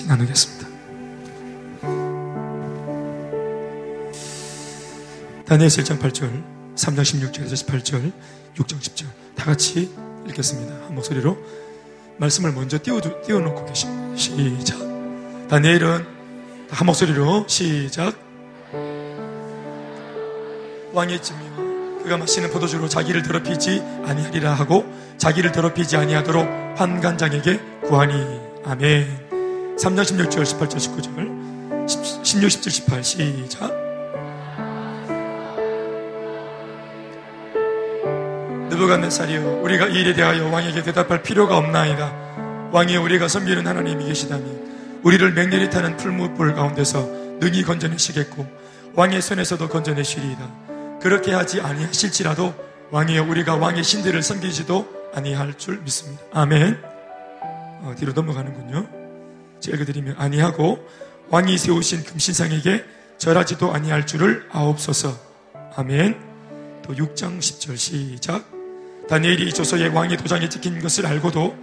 같이 나누겠습니다. 다니엘 1장 8절, 3장 16절에서 18절, 6장 10절 다 같이 읽겠습니다. 한 목소리로 말씀을 먼저 띄워, 띄워놓고 계십니다. 시작. 다니엘은 한 목소리로 시작. 왕의 진미와 그가 마시는 포도주로 자기를 더럽히지 아니하리라 하고 자기를 더럽히지 아니하도록 환관장에게 구하니 아멘 3장 16절 18절 19절 16, 17, 18 시작 느부갓네살이여 우리가 이 일에 대하여 왕에게 대답할 필요가 없나이다 왕이 우리가 섬기는 하나님이 계시다니 우리를 맹렬히 타는 풀무불 가운데서 능히 건져내시겠고 왕의 손에서도 건져내시리이다 그렇게 하지 아니하실지라도 왕이여 우리가 왕의 신들을 섬기지도 아니할 줄 믿습니다. 아멘. 어, 뒤로 넘어가는군요. 읽어드리면 아니하고 왕이 세우신 금신상에게 절하지도 아니할 줄을 아옵소서. 아멘. 또 6장 10절 시작. 다니엘이 조서의 왕의 도장에 찍힌 것을 알고도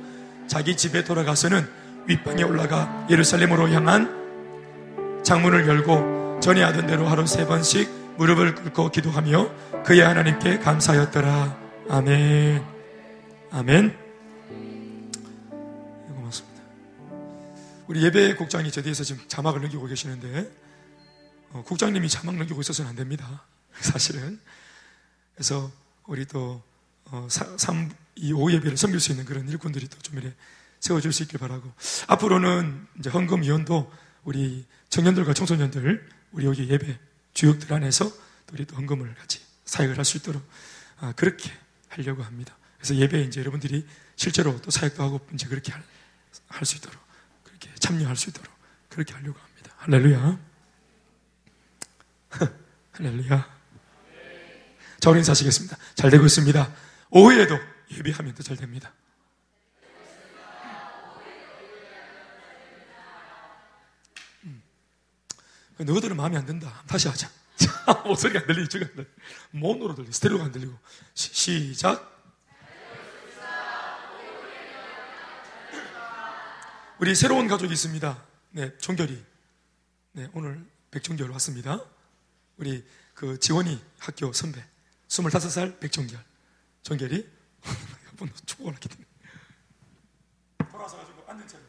자기 집에 돌아가서는 윗방에 올라가 예루살렘으로 향한 창문을 열고 전에 하던 대로 하루 세 번씩 무릎을 꿇고 기도하며 그의 하나님께 감사하였더라. 아멘. 아멘. 우리 예배 국장이 저 뒤에서 지금 자막을 넘기고 계시는데 어, 국장님이 자막 넘기고 있어서는 안 됩니다. 사실은. 그래서 우리 또 어, 3, 2, 5 예배를 섬길 수 있는 그런 일꾼들이 또 좀 이래 세워줄 수 있길 바라고 앞으로는 이제 헌금위원도 우리 청년들과 청소년들 우리 여기 예배 주역들 안에서 우리 또 헌금을 같이 사역을 할 수 있도록 아, 그렇게 하려고 합니다. 그래서 예배에 이제 여러분들이 실제로 또 사역도 하고 이제 그렇게 할 수 있도록 참여할 수 있도록 그렇게 하려고 합니다. 할렐루야. 할렐루야. 자, 우리 인사하시겠습니다. 잘 되고 있습니다. 오후에도 예배하면 더 잘 됩니다. 너희들은 마음에 안 든다. 다시 하자. 자, 목소리가 안 들리지, 안 들리. 모노로 들리, 스테레오가 안 들리고. 시, 작 우리 새로운 가족이 있습니다. 네, 종결이. 네, 오늘 백종결 왔습니다. 우리 그 지원이 학교 선배. 25살 백종결. 종결이. 한번 축복을 하게 됩니다. 돌아서 가지고 앉은 채로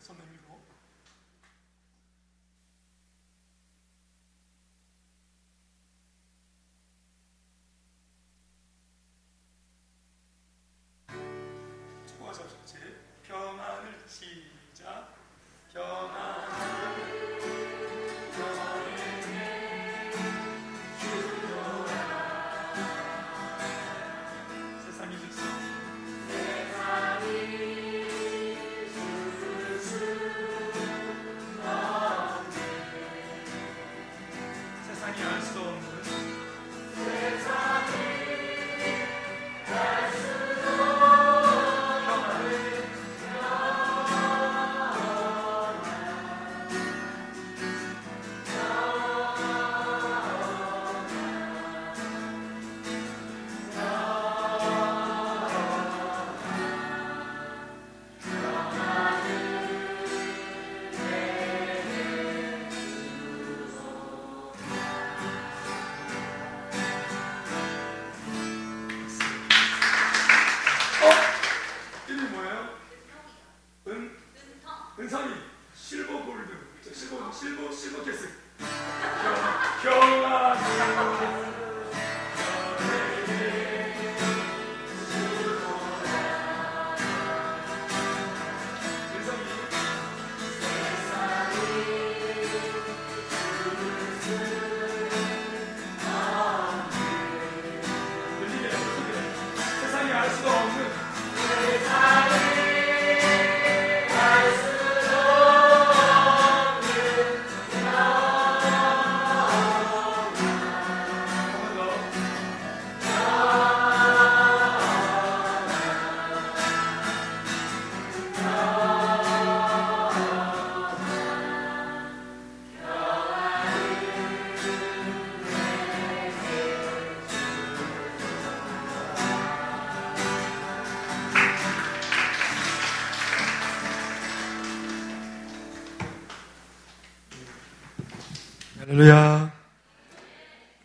할렐루야.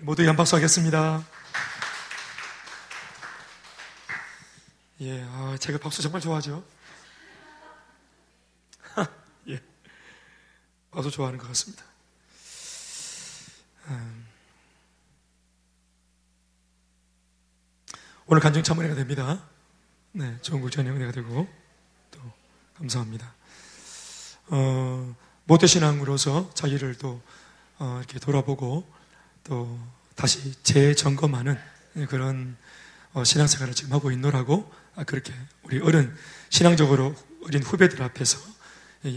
모두 연박수 하겠습니다. 예, 아, 제가 박수 정말 좋아하죠? 예. 박수 좋아하는 것 같습니다. 음. 오늘 간증 참 은혜가 됩니다. 네, 좋은 국전의 은혜가 되고, 또, 감사합니다. 어, 모태신앙으로서 자기를 또, 어, 이렇게 돌아보고, 또, 다시 재점검하는 그런 어, 신앙생활을 지금 하고 있노라고 아, 그렇게 우리 어른 신앙적으로 어린 후배들 앞에서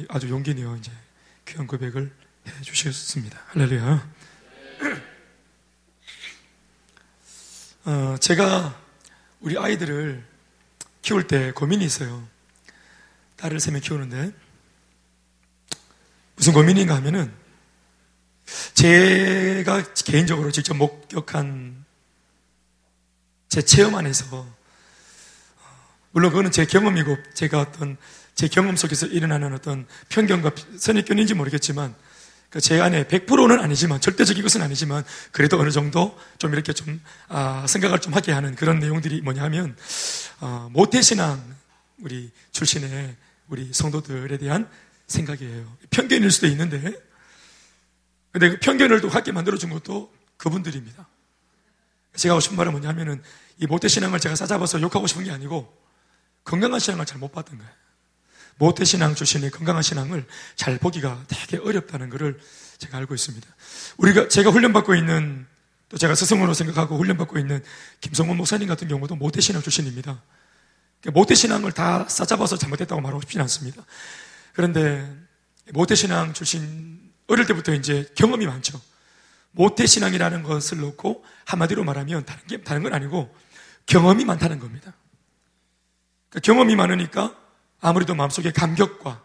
아주 용기 내어 이제 귀한 고백을 해 주셨습니다. 할렐루야. 어, 제가 우리 아이들을 키울 때 고민이 있어요. 딸을 세 명 키우는데 무슨 고민인가 하면은 제가 개인적으로 직접 목격한 제 체험 안에서 물론 그거는 제 경험이고 제가 어떤 제 경험 속에서 일어나는 어떤 편견과 선입견인지 모르겠지만 그제 안에 100%는 아니지만 절대적인 것은 아니지만 그래도 어느 정도 좀 이렇게 좀 아, 생각을 좀 하게 하는 그런 내용들이 뭐냐면 어, 모태신앙 우리 출신의 우리 성도들에 대한 생각이에요. 편견일 수도 있는데 근데 그 편견을 또 갖게 만들어준 것도 그분들입니다. 제가 하고 싶은 말은 뭐냐면은 이 모태 신앙을 제가 싸잡아서 욕하고 싶은 게 아니고 건강한 신앙을 잘 못 봤던 거예요. 모태 신앙 출신의 건강한 신앙을 잘 보기가 되게 어렵다는 것을 제가 알고 있습니다. 우리가, 제가 훈련받고 있는, 또 제가 스승으로 생각하고 훈련받고 있는 김성원 목사님 같은 경우도 모태 신앙 출신입니다. 그러니까 모태 신앙을 다 싸잡아서 잘못했다고 말하고 싶지는 않습니다. 그런데 모태 신앙 출신, 어릴 때부터 이제 경험이 많죠. 모태신앙이라는 것을 놓고 한마디로 말하면 다른 게, 다른 건 아니고 경험이 많다는 겁니다. 그러니까 경험이 많으니까 아무래도 마음속에 감격과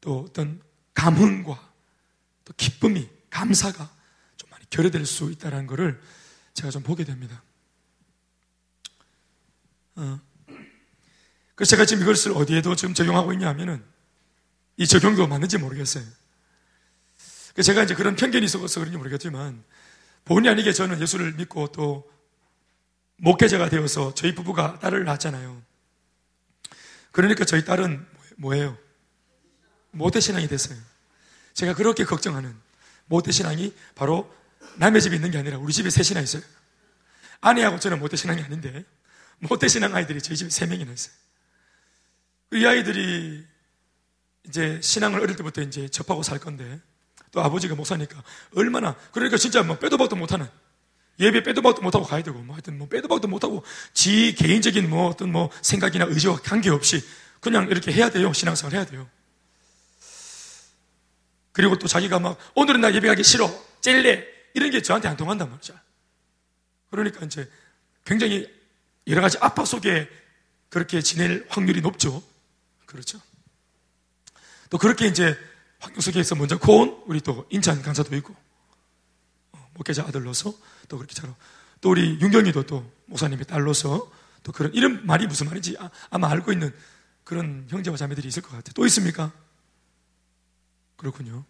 또 어떤 감흥과 또 기쁨이, 감사가 좀 많이 결여될 수 있다는 것을 제가 좀 보게 됩니다. 어. 그래서 제가 지금 이것을 어디에도 지금 적용하고 있냐 하면은 이 적용도 맞는지 모르겠어요. 제가 이제 그런 편견이 있어서 그런지 모르겠지만 본의 아니게 저는 예수를 믿고 또 목회자가 되어서 저희 부부가 딸을 낳았잖아요. 그러니까 저희 딸은 뭐예요? 모태신앙이 됐어요. 제가 그렇게 걱정하는 모태신앙이 바로 남의 집에 있는 게 아니라 우리 집에 셋이나 있어요. 아내하고 저는 모태신앙이 아닌데 모태신앙 아이들이 저희 집에 세 명이나 있어요. 이 아이들이 이제 신앙을 어릴 때부터 이제 접하고 살 건데 또 아버지가 목사니까 얼마나 그러니까 진짜 뭐 빼도 박도 못하는 예배 빼도 박도 못하고 가야 되고, 뭐 하여튼 뭐 빼도 박도 못하고 지 개인적인 뭐 어떤 뭐 생각이나 의지와 관계없이 그냥 이렇게 해야 돼요. 신앙생활 해야 돼요. 그리고 또 자기가 막 오늘은 나 예배하기 싫어. 찔래. 이런 게 저한테 안 통한단 말이죠. 그러니까 이제 굉장히 여러 가지 압박 속에 그렇게 지낼 확률이 높죠. 그렇죠. 또 그렇게 이제 환경 속에서 먼저 고온 우리 또 인천 강사도 있고 목회자 아들로서 또 그렇게 자로 또 우리 윤경이도 또 목사님의 딸로서 또 그런 이런 말이 무슨 말인지 아, 마 알고 있는 그런 형제와 자매들이 있을 것 같아요. 또 있습니까? 그렇군요.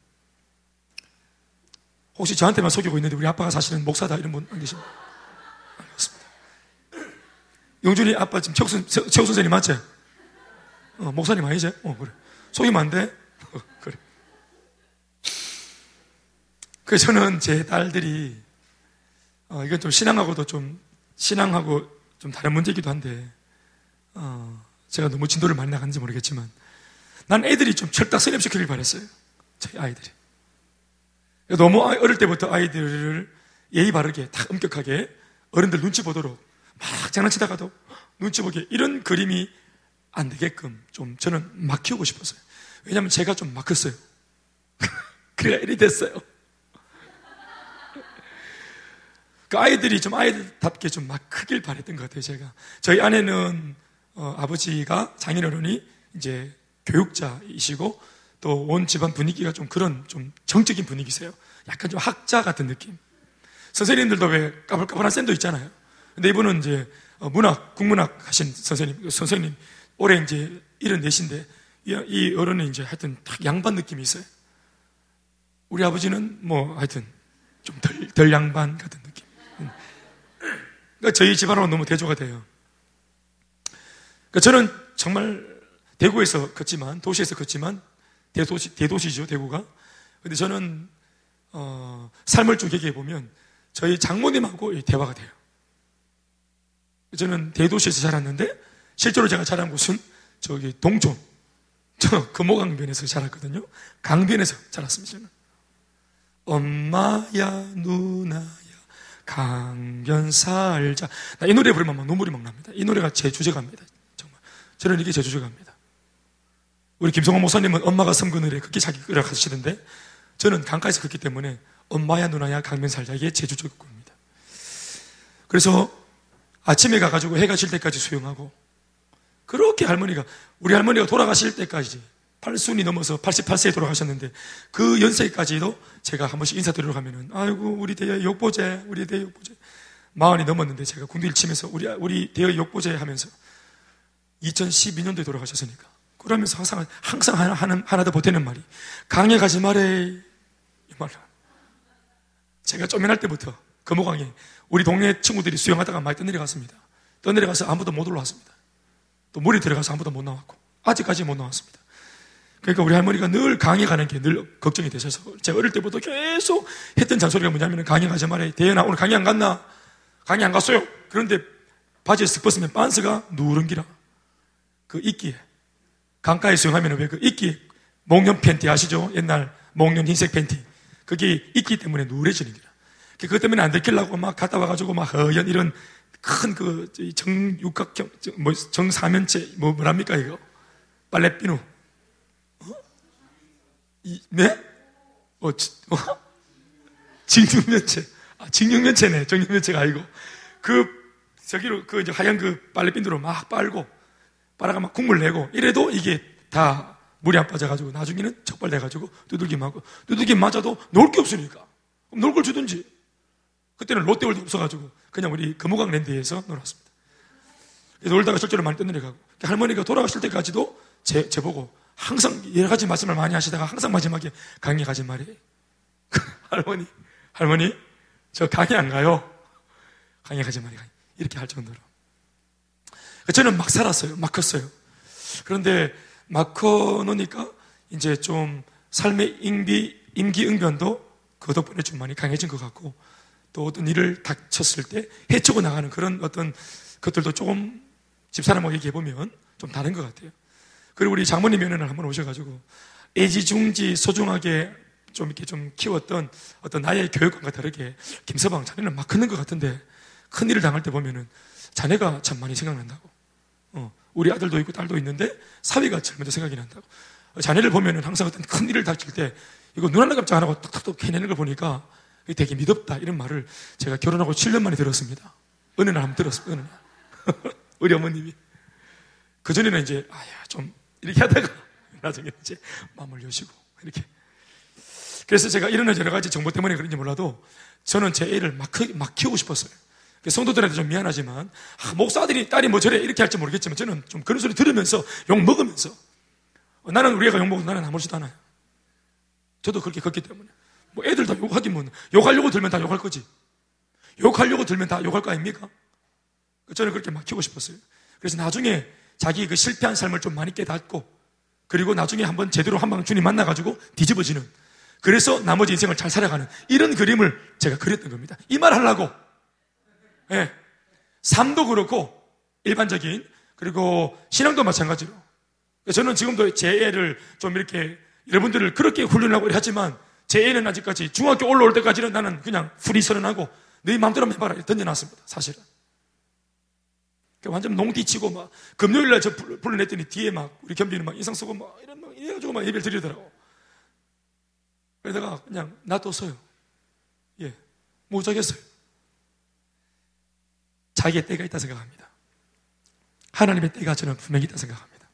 혹시 저한테만 속이고 있는데 우리 아빠가 사실은 목사다 이런 분 안 계십니까? 알겠습니다. 용준이 아빠 지금 최우, 최우 선생님 맞지? 어, 목사님 아니지? 어, 그래. 속이면 안 돼? 어, 그래. 그래서 저는 제 딸들이 어, 이건 좀 신앙하고도 좀 신앙하고 좀 다른 문제이기도 한데 어, 제가 너무 진도를 많이 나갔는지 모르겠지만 난 애들이 좀 철딱 선입시키길 바랬어요. 저희 아이들이. 너무 어릴 때부터 아이들을 예의 바르게 딱 엄격하게 어른들 눈치 보도록 막 장난치다가도 눈치 보게 이런 그림이 안 되게끔 좀 저는 막 키우고 싶었어요. 왜냐하면 제가 좀 막 컸어요. 그래야 이리 됐어요. 그 아이들이 좀 아이들답게 좀 막 크길 바랬던 것 같아요, 제가. 저희 아내는, 어, 아버지가 장인어른이 이제 교육자이시고 또 온 집안 분위기가 좀 그런 좀 정적인 분위기세요. 약간 좀 학자 같은 느낌. 선생님들도 왜 까불까불한 쌤도 있잖아요. 근데 이분은 이제 어, 문학, 국문학 하신 선생님, 선생님, 올해 이제 74인데 이 어른은 이제 하여튼 딱 양반 느낌이 있어요. 우리 아버지는 뭐 하여튼 좀 덜, 덜 양반 같은 느낌. 그러니까 저희 집안하고 너무 대조가 돼요. 그러니까 저는 정말 대구에서 컸지만, 도시에서 컸지만, 대도시, 대도시죠, 대구가. 근데 저는, 어, 삶을 쭉 얘기해 보면, 저희 장모님하고 대화가 돼요. 저는 대도시에서 자랐는데, 실제로 제가 자란 곳은 저기 동촌, 저 금호강변에서 자랐거든요. 강변에서 자랐습니다, 저는. 엄마야, 누나야, 강변 살자. 나 이 노래 부르면 막 눈물이 막 납니다. 이 노래가 제 주제가입니다. 정말. 저는 이게 제 주제가입니다. 우리 김성호 목사님은 엄마가 섬그 노래 그렇게 자기 끌어 가시던데 저는 강가에서 컸기 때문에 엄마야 누나야 강변 살자 이게 제 주제곡입니다. 그래서 아침에 가가지고 해가 질 때까지 수영하고 그렇게 할머니가 우리 할머니가 돌아가실 때까지 팔순이 넘어서 88세에 돌아가셨는데 그 연세까지도 제가 한 번씩 인사드리러 가면은 아이고 우리 대여 욕보제 우리 대여 욕보제 마흔이 넘었는데 제가 군대를 치면서 우리 우리 대여 욕보제 하면서 2012년도에 돌아가셨으니까 그러면서 항상 항상 하나 하나, 하나 더 보태는 말이 강에 가지 말래 이 말. 제가 쪼면할 때부터 금호강에 우리 동네 친구들이 수영하다가 많이 떠내려갔습니다. 떠내려가서 아무도 못 올라왔습니다. 또 물이 들어가서 아무도 못 나왔고 아직까지 못 나왔습니다. 그러니까 우리 할머니가 늘 강에 가는 게 늘 걱정이 되셔서 제가 어릴 때부터 계속 했던 잔소리가 뭐냐면 강에 가지 말아요. 대현아 오늘 강에 안 갔나? 강에 안 갔어요. 그런데 바지에 쓱 벗으면 반스가 누런기라. 그 이끼에. 강가에 수영하면 왜 그 이끼에 목련 팬티 아시죠? 옛날 목련 흰색 팬티. 그게 이끼 때문에 누래지는 기라. 그것 때문에 안 들키려고 막 갔다 와가지고 막 허연 이런 큰 그 정육각형, 뭐 정사면체, 뭐 뭐랍니까 이거? 빨래비누. 이, 네? 어, 지, 어? 직육면체. 아, 직육면체네. 정육면체가 아니고. 그, 저기로, 그, 이제 하얀 그 빨래빈으로 막 빨고, 빨아가 막 국물 내고, 이래도 이게 다 물이 안 빠져가지고, 나중에는 적발돼가지고, 두들기 맞고, 두들기 맞아도 놀 게 없으니까. 그럼 놀 걸 주든지. 그때는 롯데월드 없어가지고, 그냥 우리 금호강 랜드에서 놀았습니다. 놀다가 실제로 많이 떠내려가고, 할머니가 돌아가실 때까지도 제, 제 보고, 항상 여러 가지 말씀을 많이 하시다가 항상 마지막에 강의 가지 말이에요. 할머니, 할머니, 저 강의 안 가요. 강의 가지 말이에요. 이렇게 할 정도로. 저는 막 살았어요. 막 컸어요. 그런데 막 커놓으니까 이제 좀 삶의 임기, 임기응변도 그 덕분에 좀 많이 강해진 것 같고 또 어떤 일을 닥쳤을 때 헤치고 나가는 그런 어떤 것들도 조금 집사람하고 얘기해보면 좀 다른 것 같아요. 그리고 우리 장모님 면회를 한번 오셔가지고 애지중지 소중하게 좀 이렇게 좀 키웠던 어떤 나의 교육관과 다르게 김서방 자네는 막 크는 것 같은데 큰 일을 당할 때 보면은 자네가 참 많이 생각난다고. 어, 우리 아들도 있고 딸도 있는데 사위가 제일 먼저 생각이 난다고. 자네를 보면은 항상 어떤 큰 일을 닥칠 때 이거 눈 하나 깜짝 안 하고 탁탁탁 해내는 걸 보니까 되게 믿었다 이런 말을 제가 결혼하고 7년 만에 들었습니다. 어느 날 한번 들었어요. 어느 날. 우리 어머님이. 그전에는 이제 아야 좀 이렇게 하다가 나중에 이제 마음을 여시고 이렇게. 그래서 제가 이런 여러 가지 정보 때문에 그런지 몰라도 저는 제 애를 막, 막 키우고 싶었어요. 성도들한테 좀 미안하지만 아, 목사들이 딸이 뭐 저래 이렇게 할지 모르겠지만 저는 좀 그런 소리 들으면서 욕 먹으면서 어, 나는 우리 애가 욕 먹어도 나는 아무렇지도 않아요. 저도 그렇게 컸기 때문에 뭐 애들 다 욕하긴 뭐 욕하려고 들면 다 욕할 거지. 욕하려고 들면 다 욕할 거 아닙니까? 저는 그렇게 막 키우고 싶었어요. 그래서 나중에 자기 그 실패한 삶을 좀 많이 깨닫고 그리고 나중에 한번 제대로 한방 주님 만나가지고 뒤집어지는 그래서 나머지 인생을 잘 살아가는 이런 그림을 제가 그렸던 겁니다. 이 말 하려고. 예. 네. 삶도 그렇고 일반적인 그리고 신앙도 마찬가지로. 저는 지금도 제 애를 좀 이렇게 여러분들을 그렇게 훈련하고 하지만 제 애는 아직까지 중학교 올라올 때까지는 나는 그냥 풀이 선언하고 너희 마음대로 해봐라 던져놨습니다. 사실은. 완전 농디치고 막 금요일 날 저 불러냈더니 뒤에 막 우리 겸비는 막 인상 쓰고 막 이런 막 이래가지고 막 예배를 드리더라고. 그러다가 그냥 놔뒀어요. 예. 못 자겠어요. 자기의 때가 있다 생각합니다. 하나님의 때가 저는 분명히 있다 생각합니다.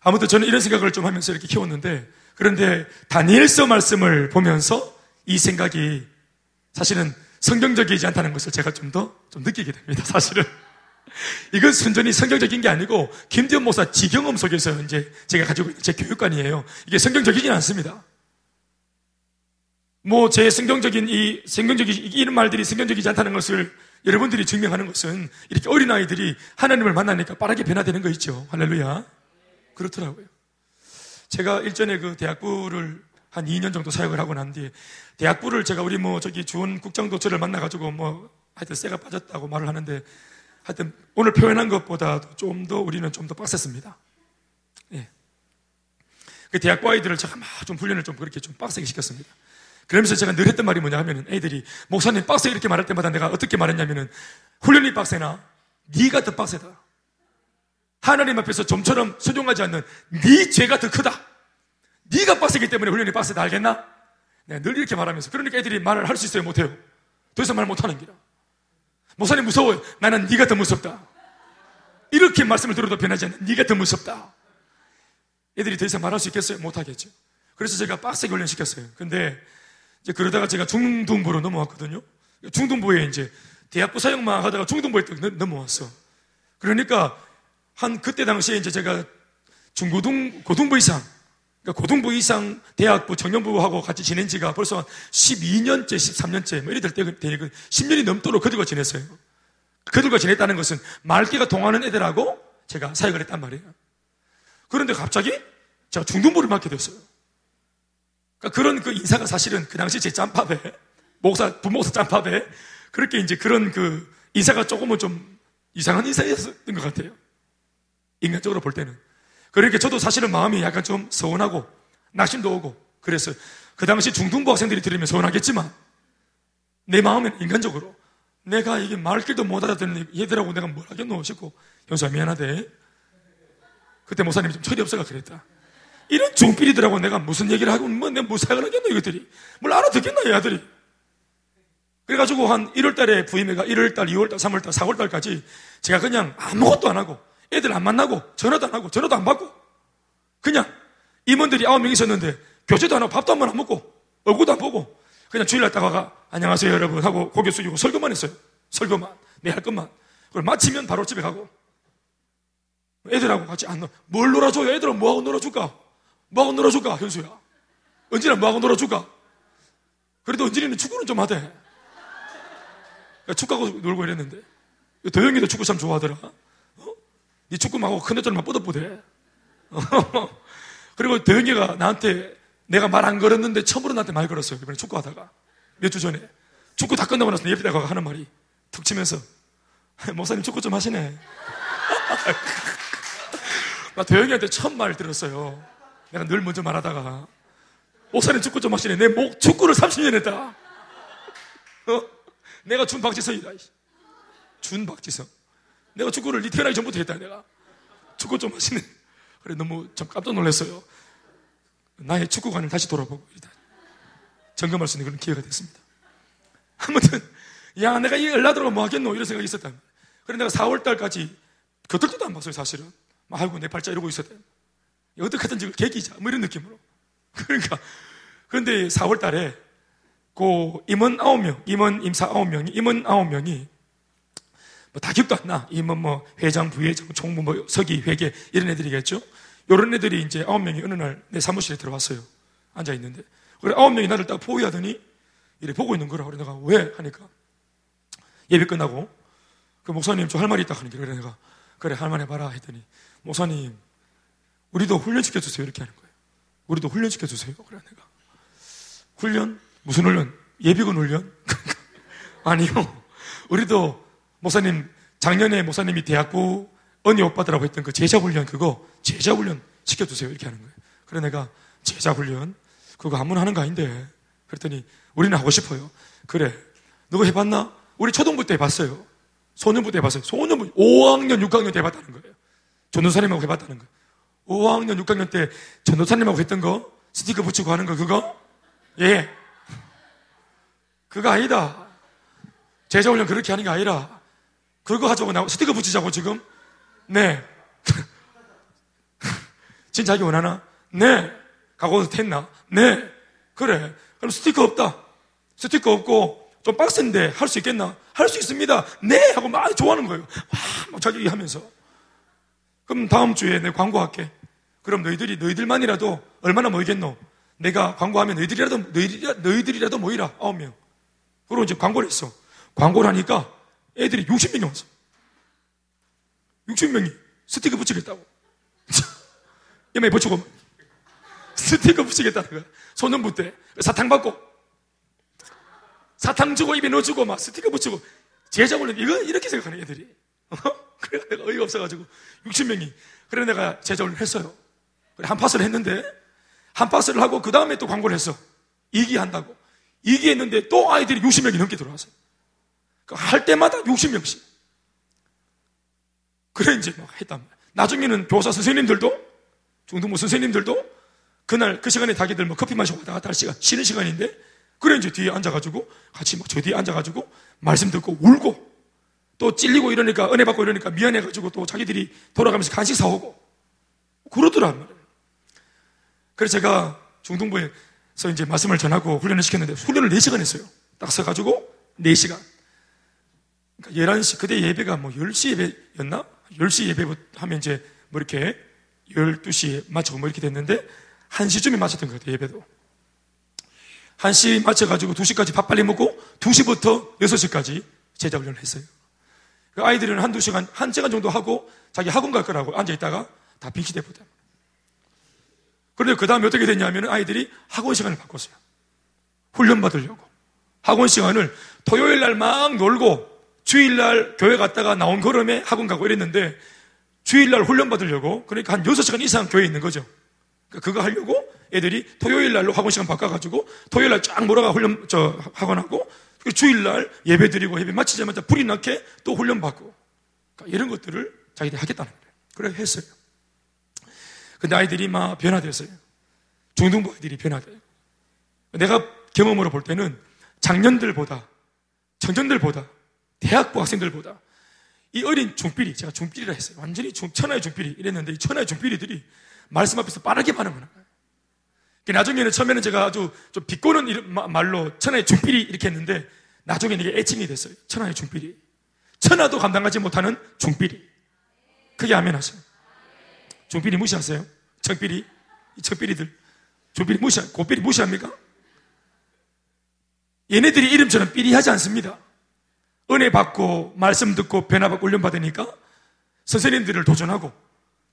아무튼 저는 이런 생각을 좀 하면서 이렇게 키웠는데 그런데 다니엘서 말씀을 보면서 이 생각이 사실은 성경적이지 않다는 것을 제가 좀 더좀 좀 느끼게 됩니다. 사실은. 이건 순전히 성경적인 게 아니고 김대현 목사 지경험 속에서 이제 제가 가지고 있는 제 교육관이에요. 이게 성경적이진 않습니다. 뭐 제 성경적인 이 성경적인 이런 말들이 성경적이지 않다는 것을 여러분들이 증명하는 것은 이렇게 어린 아이들이 하나님을 만나니까 빠르게 변화되는 거 있죠. 할렐루야. 그렇더라고요. 제가 일전에 그 대학부를 한 2년 정도 사역을 하고 난 뒤에 대학부를 제가 우리 뭐 저기 주원 국장도 저를 만나가지고 뭐 하여튼 쇠가 빠졌다고 말을 하는데 하여튼 오늘 표현한 것보다도 좀더 우리는 좀 더 빡셌습니다. 예. 그 대학부 아이들을 제가 막 좀 훈련을 좀 그렇게 좀 빡세게 시켰습니다. 그러면서 제가 늘 했던 말이 뭐냐 하면은 애들이 목사님 빡세 이렇게 말할 때마다 내가 어떻게 말했냐면은 훈련이 빡세나 네가 더 빡세다. 하나님 앞에서 좀처럼 순종하지 않는 네 죄가 더 크다. 네가 빡세기 때문에 훈련이 빡세다 알겠나? 내가 늘 이렇게 말하면서 그러니까 애들이 말을 할 수 있어요 못해요. 더 이상 말 못하는 기라. 목사님 무서워요. 나는 네가 더 무섭다. 이렇게 말씀을 들어도 변하지 않는 네가 더 무섭다. 애들이 더 이상 말할 수 있겠어요? 못하겠죠. 그래서 제가 빡세게 훈련시켰어요. 근데 이제 그러다가 제가 중등부로 넘어왔거든요. 중등부에 이제 대학부 사역만 하다가 중등부에 또 넘어왔어. 그러니까 한 그때 당시에 이제 제가 중고등, 고등부 이상, 그러니까 고등부 이상 대학부 청년부하고 같이 지낸 지가 벌써 한 12년째, 13년째, 뭐 이래 될 때, 10년이 넘도록 그들과 지냈어요. 그들과 지냈다는 것은 말귀가 통하는 애들하고 제가 사역을 했단 말이에요. 그런데 갑자기 제가 중등부를 맡게 됐어요. 그러니까 그런 그 인사가 사실은 그 당시 제 짬밥에, 목사, 부목사 짬밥에 그렇게 이제 그런 그 인사가 조금은 좀 이상한 인사였던 것 같아요. 인간적으로 볼 때는. 그러니까 저도 사실은 마음이 약간 좀 서운하고 낙심도 오고 그랬어요. 그 당시 중등부 학생들이 들으면 서운하겠지만 내 마음에는 인간적으로 내가 이게 말길도 못 알아듣는 얘들하고 내가 뭘 하겠노 싶고 형사 미안하대. 그때 목사님이 좀 철이 없어가 그랬다. 이런 중필이들하고 내가 무슨 얘기를 하고 뭐 내가 무슨 사역을 하겠노 이것들이 뭘 알아듣겠나 이 아들이 그래가지고 한 1월 달에 부임해가 1월 달, 2월 달, 3월 달, 4월 달까지 제가 그냥 아무것도 안 하고 애들 안 만나고 전화도 안 하고 전화도 안 받고 그냥 임원들이 아홉 명 있었는데 교제도 안 하고 밥도 한 번 안 먹고 얼굴도 안 보고 그냥 주일날 다가가 안녕하세요 여러분 하고 고개 숙이고 설교만 했어요 설교만 내할 것만 그걸 마치면 바로 집에 가고 애들하고 같이 안 놀, 뭘 놀아줘요 애들은 뭐하고 놀아줄까 뭐하고 놀아줄까, 현수야? 은진아, 뭐하고 놀아줄까? 그래도 은진이는 축구는 좀 하대. 그러니까 축구하고 놀고 이랬는데. 도영이도 축구 참 좋아하더라. 어? 네 축구하고 큰 애들만 뻗어보대. 그리고 도영이가 나한테 내가 말 안 걸었는데 처음으로 나한테 말 걸었어요. 이번에 축구하다가. 몇 주 전에. 축구 다 끝나고 나서 예비다가 하는 말이 툭 치면서 목사님 축구 좀 하시네. 나 도영이한테 처음 말 들었어요. 내가 늘 먼저 말하다가 목사님 축구 좀 하시네. 내 목 축구를 30년 했다. 어? 내가 준박지성이다. 준박지성. 내가 축구를 니 태어나기 전부터 했다. 내가 축구 좀 하시네. 그래 너무 좀 깜짝 놀랐어요. 나의 축구관을 다시 돌아보고. 점검할 수 있는 그런 기회가 됐습니다. 아무튼 야 내가 이 연락들어가 뭐 하겠노 이런 생각이 있었다. 그래 내가 4월 달까지 겉들도 안 봤어요 사실은. 아이고 내 발자 이러고 있었다. 어떻게든지 계기자, 뭐 이런 느낌으로. 그러니까, 그런데 4월 달에, 그 임원 9명, 임원 임사 9명이, 임원 9명이, 뭐 다 기억도 안 나. 임원 뭐, 회장, 부회장, 총무, 뭐, 서기, 회계, 이런 애들이겠죠? 이런 애들이 이제 9명이 어느 날 내 사무실에 들어왔어요. 앉아 있는데. 그래, 9명이 나를 딱 포위하더니, 이래 보고 있는 거라. 그래, 내가 왜? 하니까. 예배 끝나고, 그 목사님 저 할 말이 있다 하는 게, 그래, 내가, 그래, 할 말 해봐라. 했더니, 목사님, 우리도 훈련 시켜주세요. 이렇게 하는 거예요. 우리도 훈련 시켜주세요. 그래, 내가. 훈련? 무슨 훈련? 예비군 훈련? 아니요. 우리도 목사님, 작년에 목사님이 대학부 언니 오빠들하고 했던 그 제자훈련 그거 제자훈련 시켜주세요. 이렇게 하는 거예요. 그래 내가 제자훈련? 그거 아무나 하는 거 아닌데. 그랬더니 우리는 하고 싶어요. 그래. 누구 해봤나? 우리 초등부 때 해봤어요. 소년부 때 해봤어요. 소년부 5학년, 6학년 때 해봤다는 거예요. 전도사님하고 해봤다는 거예요. 5학년, 6학년 때 전도사님하고 했던 거, 스티커 붙이고 하는 거, 그거? 예. 그거 아니다. 제자훈련 그렇게 하는 게 아니라, 그거 하자고 나 스티커 붙이자고 지금? 네. 진짜 하기 원하나? 네. 각오도 됐나? 네. 그래. 그럼 스티커 없다. 스티커 없고, 좀 빡센데 할 수 있겠나? 할 수 있습니다. 네! 하고 막 좋아하는 거예요. 와, 막 자기 하면서. 그럼 다음 주에 내 광고할게. 그럼 너희들이 너희들만이라도 얼마나 모이겠노? 내가 광고하면 너희들이라도, 너희들이라, 너희들이라도 모이라. 아홉 명. 그리고 이제 광고를 했어. 광고를 하니까 애들이 60명이 왔어. 60명이 스티커 붙이겠다고. 염에 붙이고 스티커 붙이겠다는 거야. 소년부 때. 사탕 받고. 사탕 주고 입에 넣어주고 막 스티커 붙이고. 제자 올려 이거 이렇게 생각하는 애들이. 어? 그래 내가 어이가 없어가지고 60명이. 그래 내가 제자 올려 했어요. 그래 한 파스를 했는데 한 파스를 하고 그 다음에 또 광고를 했어. 이기 한다고. 이기 했는데 또 아이들이 60명이 넘게 들어왔어요. 그할 때마다 60명씩. 그래 이제 막 했단 말이야. 나중에는 교사 선생님들도 중등부 선생님들도 그날 그 시간에 자기들 뭐 커피 마시고 왔다 갔다 할 시간 쉬는 시간인데 그래 이제 뒤에 앉아가지고 같이 막 저 뒤에 앉아가지고 말씀 듣고 울고 또 찔리고 이러니까 은혜 받고 이러니까 미안해가지고 또 자기들이 돌아가면서 간식 사오고 그러더란 말이에요. 그래서 제가 중등부에서 이제 말씀을 전하고 훈련을 시켰는데 훈련을 4시간 했어요. 딱 서가지고 4시간. 그러니까 11시, 그때 예배가 뭐 10시 예배였나? 10시 예배부터 하면 이제 뭐 이렇게 12시에 맞춰고 뭐 이렇게 됐는데 1시쯤에 맞췄던 것 같아요, 예배도. 1시 맞춰가지고 2시까지 밥 빨리 먹고 2시부터 6시까지 제자 훈련을 했어요. 그 아이들은 한두 시간, 한 시간 정도 하고 자기 학원 갈 거라고 앉아있다가 다 빙시대부다. 그런데 그 다음에 어떻게 됐냐면 아이들이 학원 시간을 바꿨어요. 훈련 받으려고. 학원 시간을 토요일 날 막 놀고 주일날 교회 갔다가 나온 걸음에 학원 가고 이랬는데 주일날 훈련 받으려고 그러니까 한 6시간 이상 교회에 있는 거죠. 그러니까 그거 하려고 애들이 토요일 날로 학원 시간 바꿔가지고 토요일 날 쫙 몰아가 훈련, 저, 학원하고 주일 날 예배 드리고 예배 마치자마자 불이 나게 또 훈련 받고 그러니까 이런 것들을 자기들이 하겠다는 거예요. 그래 했어요. 근데 아이들이 막 변화됐어요. 중등부 아이들이 변화돼요. 내가 경험으로 볼 때는 작년들보다, 청년들보다, 대학부 학생들보다 이 어린 중필이, 제가 중필이라 했어요. 완전히 중, 천하의 중필이 이랬는데 이 천하의 중필이들이 말씀 앞에서 빠르게 반응하는 거예요. 나중에는 처음에는 제가 아주 좀 비꼬는 말로 천하의 중필이 이렇게 했는데 나중에는 이게 애칭이 됐어요. 천하의 중필이. 천하도 감당하지 못하는 중필이. 그게 아멘 하세요. 중필이 무시하세요? 청필이? 이 청필이들. 중필이 무시, 고필이 무시합니까? 얘네들이 이름처럼 삐리하지 않습니다. 은혜 받고, 말씀 듣고, 변화받고, 훈련 받으니까 선생님들을 도전하고,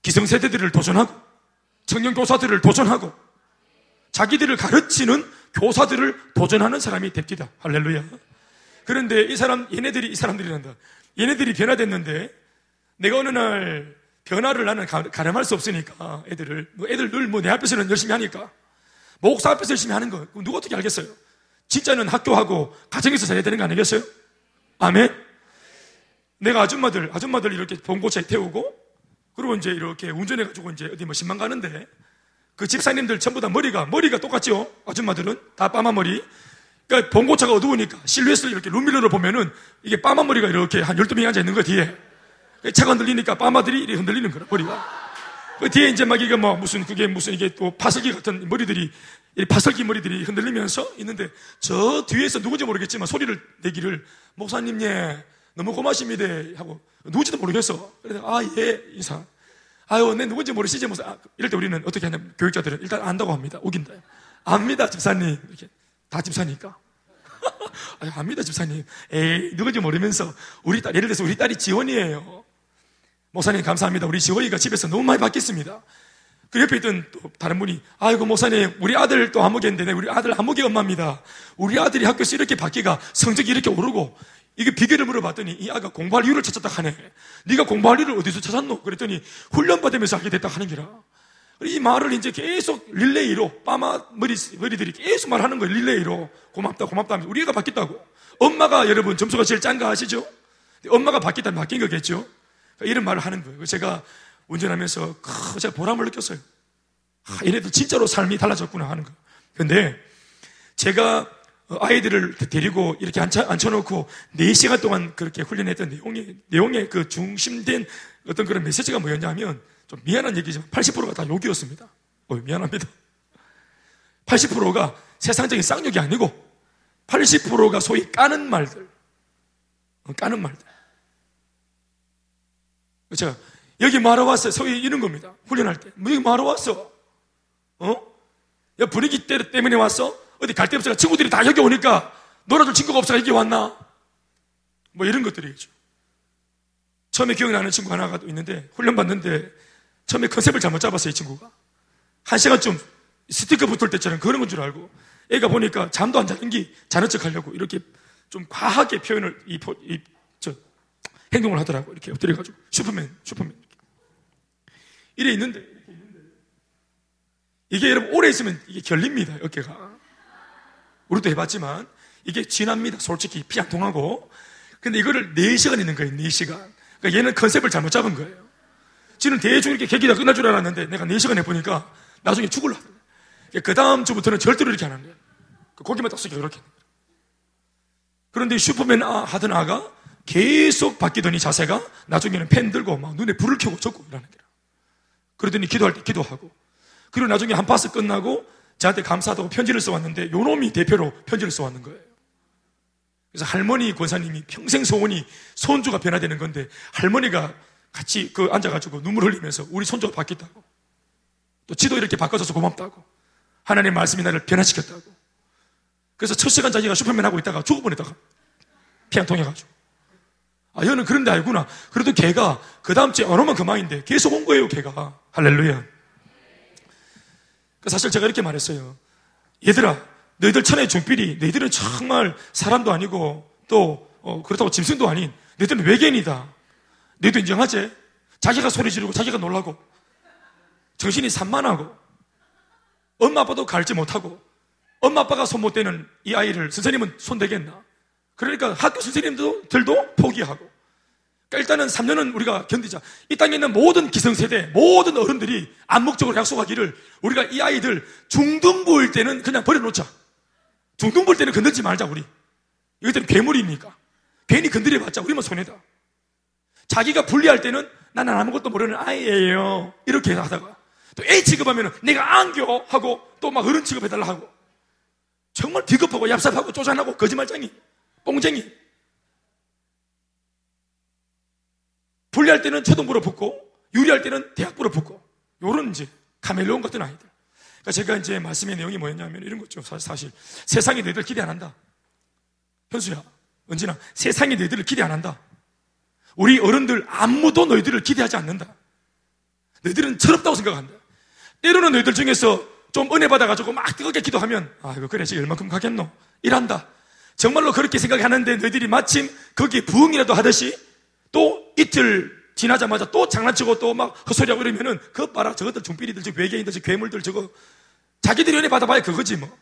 기성세대들을 도전하고, 청년 교사들을 도전하고, 자기들을 가르치는 교사들을 도전하는 사람이 됩니다. 할렐루야. 그런데 이 사람, 얘네들이, 이 사람들이란다. 얘네들이 변화됐는데, 내가 어느 날 변화를 나는 가름할 수 없으니까, 애들을. 뭐 애들 늘 뭐 내 앞에서는 열심히 하니까. 목사 앞에서 열심히 하는 거. 누가 어떻게 알겠어요? 진짜는 학교하고 가정에서 살아야 되는 거 아니겠어요? 아멘? 내가 아줌마들, 아줌마들 이렇게 봉고차에 태우고, 그리고 이제 이렇게 운전해가지고 이제 어디 뭐 신만 가는데, 그 집사님들 전부 다 머리가, 머리가 똑같죠? 아줌마들은. 다 빠마 머리. 그러니까 봉고차가 어두우니까 실루엣을 이렇게 룸미러로 보면은 이게 빠마 머리가 이렇게 한 12명이 앉아 있는 거 뒤에. 차가 흔들리니까 빠마들이 이렇게 흔들리는 거라, 머리가. 그 뒤에 이제 막 이게 뭐 무슨 그게 무슨 이게 또 파설기 같은 머리들이, 파설기 머리들이 흔들리면서 있는데 저 뒤에서 누군지 모르겠지만 소리를 내기를 목사님 예, 너무 고마십니다 하고 누군지도 모르겠어. 그래서 아, 예, 인사. 아유, 내 누군지 모르시지? 무슨, 아, 이럴 때 우리는 어떻게 하냐면, 교육자들은 일단 안다고 합니다. 우긴다. 압니다, 집사님. 이렇게. 다 집사니까. 아유, 압니다, 집사님. 에이, 누군지 모르면서, 우리 딸, 예를 들어서 우리 딸이 지원이에요. 목사님, 감사합니다. 우리 지원이가 집에서 너무 많이 바뀌었습니다. 그 옆에 있던 또 다른 분이, 아이고, 목사님, 우리 아들 또 한목이인데, 우리 아들 한목이 엄마입니다. 우리 아들이 학교에서 이렇게 바뀌가 성적이 이렇게 오르고, 이게 비결을 물어봤더니 이 아가 공부할 이유를 찾았다 하네. 네가 공부할 이유를 어디서 찾았노? 그랬더니 훈련 받으면서 하게 됐다 하는 기라. 이 말을 이제 계속 릴레이로 빠마 머리 머리들이 계속 말하는 거예요. 릴레이로 고맙다 고맙다 하면서 우리 애가 바뀌었다고. 엄마가 여러분 점수가 제일 짠거 아시죠? 엄마가 바뀌었다면 바뀐 거겠죠. 그러니까 이런 말을 하는 거예요. 제가 운전하면서 제가 보람을 느꼈어요. 아, 얘네들 진짜로 삶이 달라졌구나 하는 거. 근데 제가 어, 아이들을 데리고 이렇게 앉혀, 앉혀 놓고 4시간 동안 그렇게 훈련했던 내용의, 내용의 그 중심된 어떤 그런 메시지가 뭐였냐면 좀 미안한 얘기지만 80%가 다 욕이었습니다. 어, 미안합니다. 80%가 세상적인 쌍욕이 아니고 80%가 소위 까는 말들. 어, 까는 말들. 제가 여기 말아 왔어요. 소위 이런 겁니다. 훈련할 때. 뭐 여기 말아 왔어. 어? 야, 분위기 때문에 왔어? 어디 갈 데 없어가 친구들이 다 여기 오니까 놀아줄 친구가 없어가 여기 왔나? 뭐 이런 것들이겠죠. 처음에 기억나는 친구 하나가 있는데 훈련 받는데 처음에 컨셉을 잘못 잡았어요, 이 친구가. 한 시간쯤 스티커 붙을 때처럼 그런 건 줄 알고 애가 보니까 잠도 안 자는 게 자는 척 하려고 이렇게 좀 과하게 표현을 이, 이 저, 행동을 하더라고 이렇게 엎드려가지고 슈퍼맨 슈퍼맨 이래 있는데. 이렇게 있는데 이게 여러분 오래 있으면 이게 결립니다 어깨가. 우리도 해봤지만 이게 진합니다 솔직히. 피 안 통하고. 근데 이거를 4시간 있는 거예요 4시간. 그러니까 얘는 컨셉을 잘못 잡은 거예요. 지는 대충 이렇게 계기다 끝날 줄 알았는데 내가 4시간 해보니까 나중에 죽을라. 그 다음 주부터는 절대로 이렇게 안 하는 거예요. 그 고기만 딱 쓰게 이렇게. 그런데 슈퍼맨 아, 하던 아가 계속 바뀌더니 자세가 나중에는 펜 들고 막 눈에 불을 켜고 적고 이러는 거야. 그러더니 기도할 때 기도하고. 그리고 나중에 한 파스 끝나고 저한테 감사하다고 편지를 써왔는데 요 놈이 대표로 편지를 써왔는 거예요. 그래서 할머니 권사님이 평생 소원이 손주가 변화되는 건데 할머니가 같이 그 앉아가지고 눈물 흘리면서 우리 손주가 바뀌었다고. 또 지도 이렇게 바꿔줘서 고맙다고. 하나님 말씀이 나를 변화시켰다고. 그래서 첫 시간 자기가 슈퍼맨 하고 있다가 죽을 뻔했다가 피한 통해가지고. 아, 여는 그런데 알구나. 그래도 걔가 그 다음 주에 언어만 그만인데 계속 온 거예요, 걔가. 할렐루야. 그 사실 제가 이렇게 말했어요. 얘들아, 너희들 천의 중필이 너희들은 정말 사람도 아니고 또 어, 그렇다고 짐승도 아닌 너희들은 외계인이다. 너희도 인정하지? 자기가 소리 지르고 자기가 놀라고 정신이 산만하고 엄마 아빠도 갈지 못하고 엄마 아빠가 손 못 대는 이 아이를 선생님은 손 대겠나? 그러니까 학교 선생님들도 포기하고. 그러니까 일단은 3년은 우리가 견디자. 이 땅에 있는 모든 기성세대, 모든 어른들이 암묵적으로 약속하기를 우리가 이 아이들 중등부일 때는 그냥 버려놓자. 중등부일 때는 건들지 말자, 우리. 이것들은 괴물이니까. 괜히 건드려봤자 우리만 손해다. 자기가 분리할 때는 나는 아무것도 모르는 아이예요. 이렇게 하다가 또 A 취급하면 내가 안겨 하고 또 막 어른 취급해달라 하고 정말 비겁하고 얍삽하고 쪼잔하고 거짓말쟁이. 뽕쟁이. 분리할 때는 초등부로 붙고, 유리할 때는 대학부로 붙고, 요런 이제 카멜레온 같은 아이들. 그러니까 제가 이제 말씀의 내용이 뭐였냐면 이런 거죠. 사실. 세상이 너희들 기대 안 한다. 현수야, 은진아, 세상이 너희들을 기대 안 한다. 우리 어른들 아무도 너희들을 기대하지 않는다. 너희들은 철없다고 생각한다. 때로는 너희들 중에서 좀 은혜 받아가지고 막 뜨겁게 기도하면, 아, 이거 그래, 지금 얼만큼 가겠노? 이란다. 정말로 그렇게 생각하는데 너희들이 마침 거기에 부흥이라도 하듯이 또 이틀 지나자마자 또 장난치고 또 막 헛소리하고 이러면은 그것 봐라 저것들 중삐리들 저 외계인들 저 괴물들 저거 자기들이 은혜 받아봐야 그거지 뭐.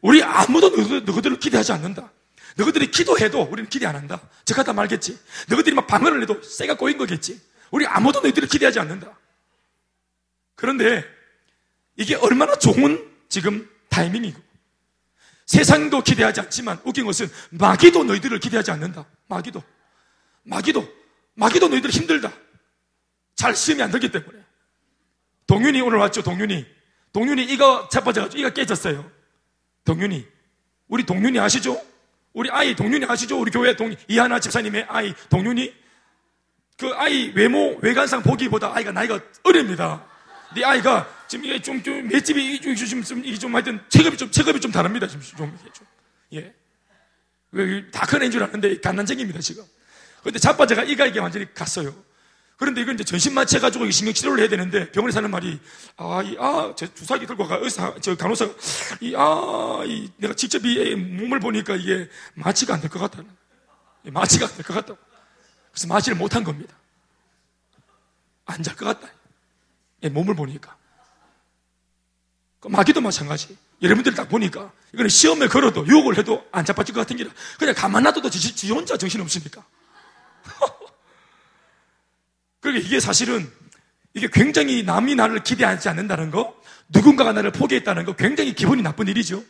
우리 아무도 너희들을 기대하지 않는다. 너희들이 기도해도 우리는 기대 안 한다. 저가다 말겠지. 너희들이 막 방언을 해도 쇠가 꼬인 거겠지. 우리 아무도 너희들을 기대하지 않는다. 그런데 이게 얼마나 좋은 지금 타이밍이고. 세상도 기대하지 않지만 웃긴 것은 마귀도 너희들을 기대하지 않는다. 마귀도. 마귀도. 마귀도 너희들 힘들다. 잘 시험이 안 되기 때문에. 동윤이 오늘 왔죠, 동윤이. 동윤이 이거 자빠져가지고 이가 깨졌어요. 동윤이. 우리 동윤이 아시죠? 우리 아이 동윤이 아시죠? 우리 교회 동, 이하나 집사님의 아이 동윤이. 그 아이 외모, 외관상 보기보다 아이가 나이가 어립니다. 네 아이가 지금 이게 좀, 좀, 맷집이, 좀, 좀, 이게 좀 하여튼 체급이 좀, 체급이 좀 다릅니다. 지금 좀, 좀. 예. 다 큰 애인 줄 알았는데, 갓난쟁입니다, 지금. 근데 자빠져가 이가 이게 완전히 갔어요. 그런데 이건 이제 전신 마취해가지고 신경 치료를 해야 되는데 병원에 사는 말이, 아, 이, 아, 저 주사기 들고 가, 의사, 저 간호사가, 이, 아, 이, 내가 직접 이 몸을 보니까 이게 마취가 안 될 것 같다는. 마취가 안 될 것 같다고. 그래서 마취를 못 한 겁니다. 안 잘 것 같다. 몸을 보니까. 그 마귀도 마찬가지. 여러분들 딱 보니까 이거는 시험에 걸어도 유혹을 해도 안 잡아질 것 같은 게 그냥 가만 놔둬도 지, 지 혼자 정신 없습니까? 그러니까 이게 사실은 이게 굉장히 남이 나를 기대하지 않는다는 거, 누군가가 나를 포기했다는 거 굉장히 기분이 나쁜 일이죠.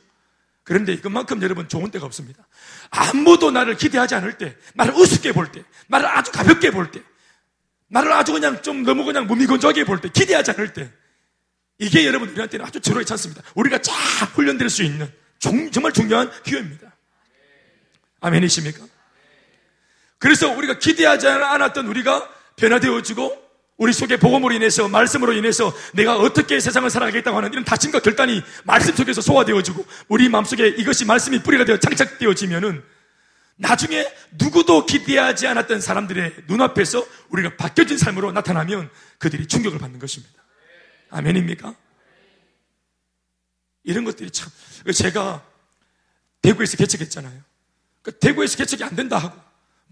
그런데 이것만큼 여러분 좋은 때가 없습니다. 아무도 나를 기대하지 않을 때, 나를 우습게 볼 때, 나를 아주 가볍게 볼 때, 나를 아주 그냥 좀 너무 그냥 무미건조하게 볼 때, 기대하지 않을 때, 이게 여러분 우리한테는 아주 절호의 찬스입니다. 우리가 쫙 훈련될 수 있는 정말 중요한 기회입니다. 아멘이십니까? 그래서 우리가 기대하지 않았던 우리가 변화되어지고 우리 속에 복음으로 인해서 말씀으로 인해서 내가 어떻게 세상을 살아가겠다고 하는 이런 다짐과 결단이 말씀 속에서 소화되어지고 우리 마음속에 이것이 말씀이 뿌리가 되어 장착되어지면은 나중에 누구도 기대하지 않았던 사람들의 눈앞에서 우리가 바뀌어진 삶으로 나타나면 그들이 충격을 받는 것입니다. 아멘입니까? 이런 것들이 참 제가 대구에서 개척했잖아요. 그 대구에서 개척이 안 된다 하고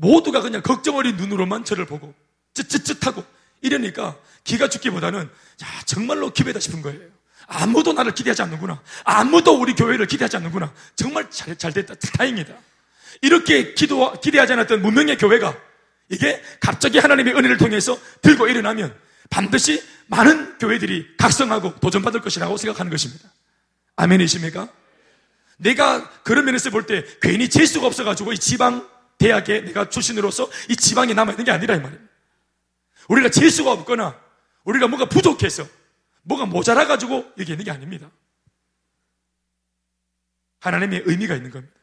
모두가 그냥 걱정 어린 눈으로만 저를 보고 쯧쯧쯧하고 이러니까 기가 죽기보다는 야 정말로 기회다 싶은 거예요. 아무도 나를 기대하지 않는구나. 아무도 우리 교회를 기대하지 않는구나. 정말 잘, 잘 됐다. 다행이다. 이렇게 기도, 기대하지 않았던 문명의 교회가 이게 갑자기 하나님의 은혜를 통해서 들고 일어나면 반드시 많은 교회들이 각성하고 도전받을 것이라고 생각하는 것입니다. 아멘이십니까? 내가 그런 면에서 볼 때 괜히 재수가 없어가지고 이 지방 대학에 내가 출신으로서 이 지방에 남아있는 게 아니라 이 말입니다. 우리가 재수가 없거나 우리가 뭔가 부족해서 뭐가 모자라가지고 여기 있는 게 아닙니다. 하나님의 의미가 있는 겁니다.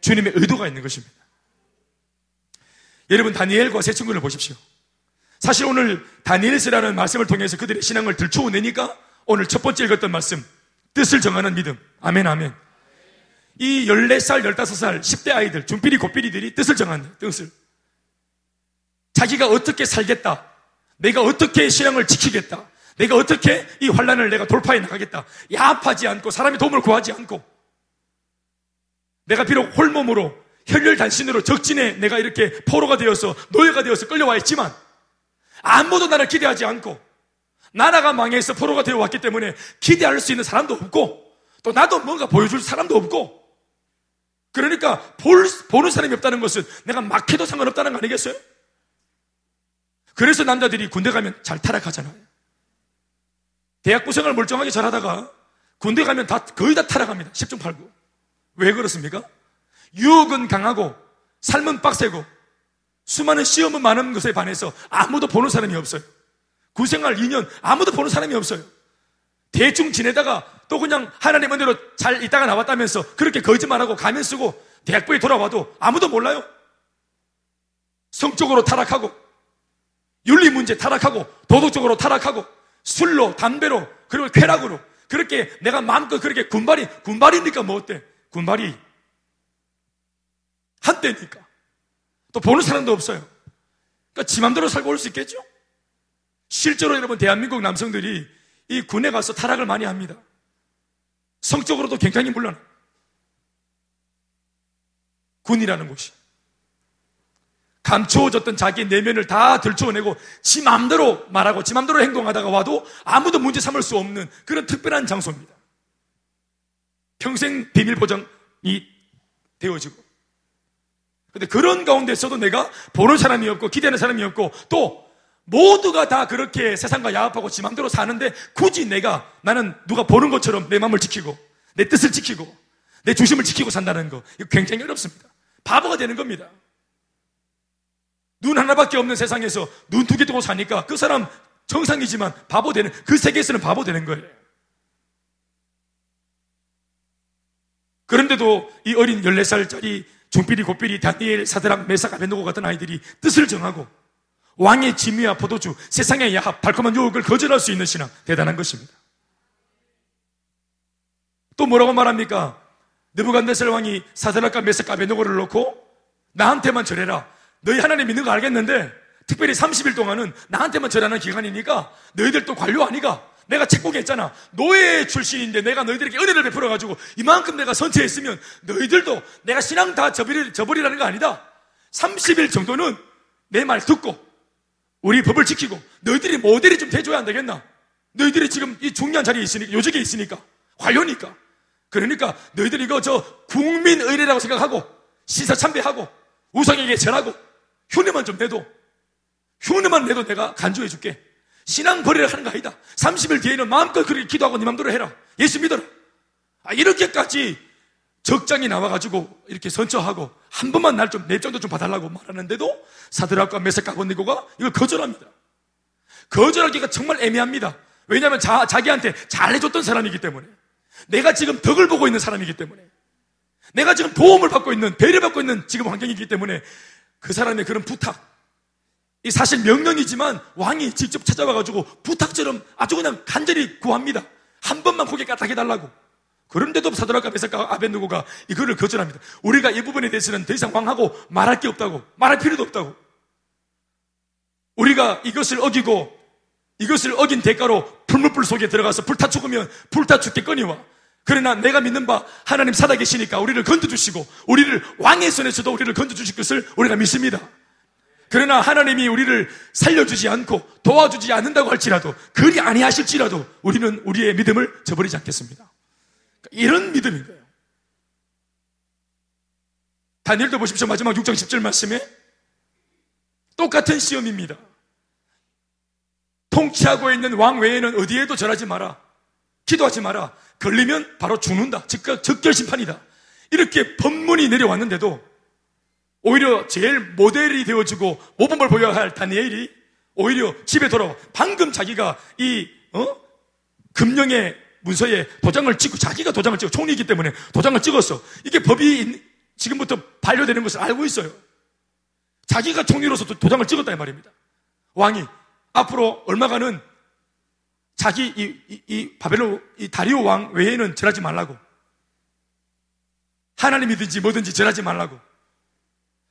주님의 의도가 있는 것입니다. 여러분, 다니엘과 세 친구를 보십시오. 사실 오늘 다니엘스라는 말씀을 통해서 그들의 신앙을 들추어내니까 오늘 첫 번째 읽었던 말씀, 뜻을 정하는 믿음. 아멘, 아멘. 이 14살, 15살, 10대 아이들, 준필이 고필이들이 뜻을 정한다. 뜻을. 자기가 어떻게 살겠다. 내가 어떻게 신앙을 지키겠다. 내가 어떻게 이 환란을 내가 돌파해 나가겠다. 야합하지 않고 사람의 도움을 구하지 않고 내가 비록 홀몸으로 혈혈단신으로 적진에 내가 이렇게 포로가 되어서 노예가 되어서 끌려와 있지만 아무도 나를 기대하지 않고 나라가 망해서 포로가 되어 왔기 때문에 기대할 수 있는 사람도 없고 또 나도 뭔가 보여줄 사람도 없고 그러니까 볼, 보는 사람이 없다는 것은 내가 막해도 상관없다는 거 아니겠어요? 그래서 남자들이 군대 가면 잘 타락하잖아요. 대학 구생을 멀쩡하게 잘하다가 군대 가면 다 거의 다 타락합니다. 10중 8구. 왜 그렇습니까? 유혹은 강하고 삶은 빡세고 수많은 시험은 많은 것에 반해서 아무도 보는 사람이 없어요. 구생활 2년 아무도 보는 사람이 없어요. 대충 지내다가 또 그냥 하나님 은혜로 잘 있다가 나왔다면서 그렇게 거짓말하고 가면 쓰고 대학부에 돌아와도 아무도 몰라요. 성적으로 타락하고 윤리 문제 타락하고 도덕적으로 타락하고 술로 담배로 그리고 쾌락으로 그렇게 내가 마음껏 그렇게 군발이 군발이니까 뭐 어때? 군발이 한때니까. 또 보는 사람도 없어요. 그러니까 지 맘대로 살고 올 수 있겠죠? 실제로 여러분 대한민국 남성들이 이 군에 가서 타락을 많이 합니다. 성적으로도 굉장히 물론 군이라는 곳이 감추어졌던 자기 내면을 다 들추어내고 지 맘대로 말하고 지 맘대로 행동하다가 와도 아무도 문제 삼을 수 없는 그런 특별한 장소입니다. 평생 비밀 보장이 되어지고. 근데 그런 가운데서도 내가 보는 사람이 없고 기대하는 사람이 없고 또 모두가 다 그렇게 세상과 야합하고 지 맘대로 사는데 굳이 내가 나는 누가 보는 것처럼 내 마음을 지키고 내 뜻을 지키고 내 중심을 지키고 산다는 거 이거 굉장히 어렵습니다. 바보가 되는 겁니다. 눈 하나밖에 없는 세상에서 눈 두 개 뜨고 사니까 그 사람 정상이지만 바보 되는 그 세계에서는 바보 되는 거예요. 그런데도 이 어린 14살짜리 중필이 고필이 다니엘 사드락 메사가 베노고 같은 아이들이 뜻을 정하고 왕의 지미와 포도주 세상의 야합 달콤한 유혹을 거절할 수 있는 신앙 대단한 것입니다. 또 뭐라고 말합니까? 느부간데살 왕이 사드락과 메사카 베노고를 놓고 나한테만 절해라. 너희 하나님 믿는 거 알겠는데 특별히 30일 동안은 나한테만 절하는 기간이니까 너희들 또 관료 아니가? 내가 책봉에 했잖아. 노예 출신인데 내가 너희들에게 은혜를 베풀어가지고 이만큼 내가 선처했으면 너희들도 내가 신앙 다 저버리, 저버리라는 거 아니다. 30일 정도는 내 말 듣고 우리 법을 지키고 너희들이 모델이 좀 돼줘야 안 되겠나? 너희들이 지금 이 중요한 자리에 있으니까, 요직에 있으니까, 관료니까. 그러니까 너희들이 이거 저 국민의례라고 생각하고 시사 참배하고 우상에게 절하고 흉내만 좀 내도 흉내만 내도 내가 간주해 줄게. 신앙 버리라 하는 거 아니다. 30일 뒤에는 마음껏 그렇게 기도하고 네 맘대로 해라. 예수 믿어라. 아, 이렇게까지 적장이 나와가지고 이렇게 선처하고 한 번만 날 좀, 내 정도 좀 봐달라고 말하는데도 사드락과 메섹과 본니고가 이걸 거절합니다. 거절하기가 정말 애매합니다. 왜냐하면 자, 자기한테 잘해줬던 사람이기 때문에. 내가 지금 덕을 보고 있는 사람이기 때문에. 내가 지금 도움을 받고 있는, 배려받고 있는 지금 환경이기 때문에 그 사람의 그런 부탁, 이 사실 명령이지만 왕이 직접 찾아와가지고 부탁처럼 아주 그냥 간절히 구합니다. 한 번만 고개 까딱 해달라고. 그런데도 사드락과 메사카 아벤누고가 이거를 거절합니다. 우리가 이 부분에 대해서는 더 이상 왕하고 말할 게 없다고. 말할 필요도 없다고. 우리가 이것을 어기고 이것을 어긴 대가로 불물불 속에 들어가서 불타 죽으면 불타 죽겠거니와. 그러나 내가 믿는 바 하나님 살아계시니까 우리를 건져주시고 우리를 왕의 손에서도 우리를 건져주실 것을 우리가 믿습니다. 그러나 하나님이 우리를 살려주지 않고 도와주지 않는다고 할지라도 그리 아니하실지라도 우리는 우리의 믿음을 저버리지 않겠습니다. 이런 믿음인 거예요. 다니엘도 보십시오. 마지막 6장 10절 말씀에 똑같은 시험입니다. 통치하고 있는 왕 외에는 어디에도 절하지 마라. 기도하지 마라. 걸리면 바로 죽는다. 즉각 적결 심판이다. 이렇게 법문이 내려왔는데도 오히려 제일 모델이 되어주고 모범을 보여야 할 다니엘이 오히려 집에 돌아와 방금 자기가 이 어? 금령의 문서에 도장을 찍고 자기가 도장을 찍고 총리이기 때문에 도장을 찍었어. 이게 법이 지금부터 반려되는 것을 알고 있어요. 자기가 총리로서 도장을 찍었다 이 말입니다. 왕이 앞으로 얼마간은 자기 이, 이, 이 바벨론 이 다리오 왕 외에는 절하지 말라고 하나님이든지 뭐든지 절하지 말라고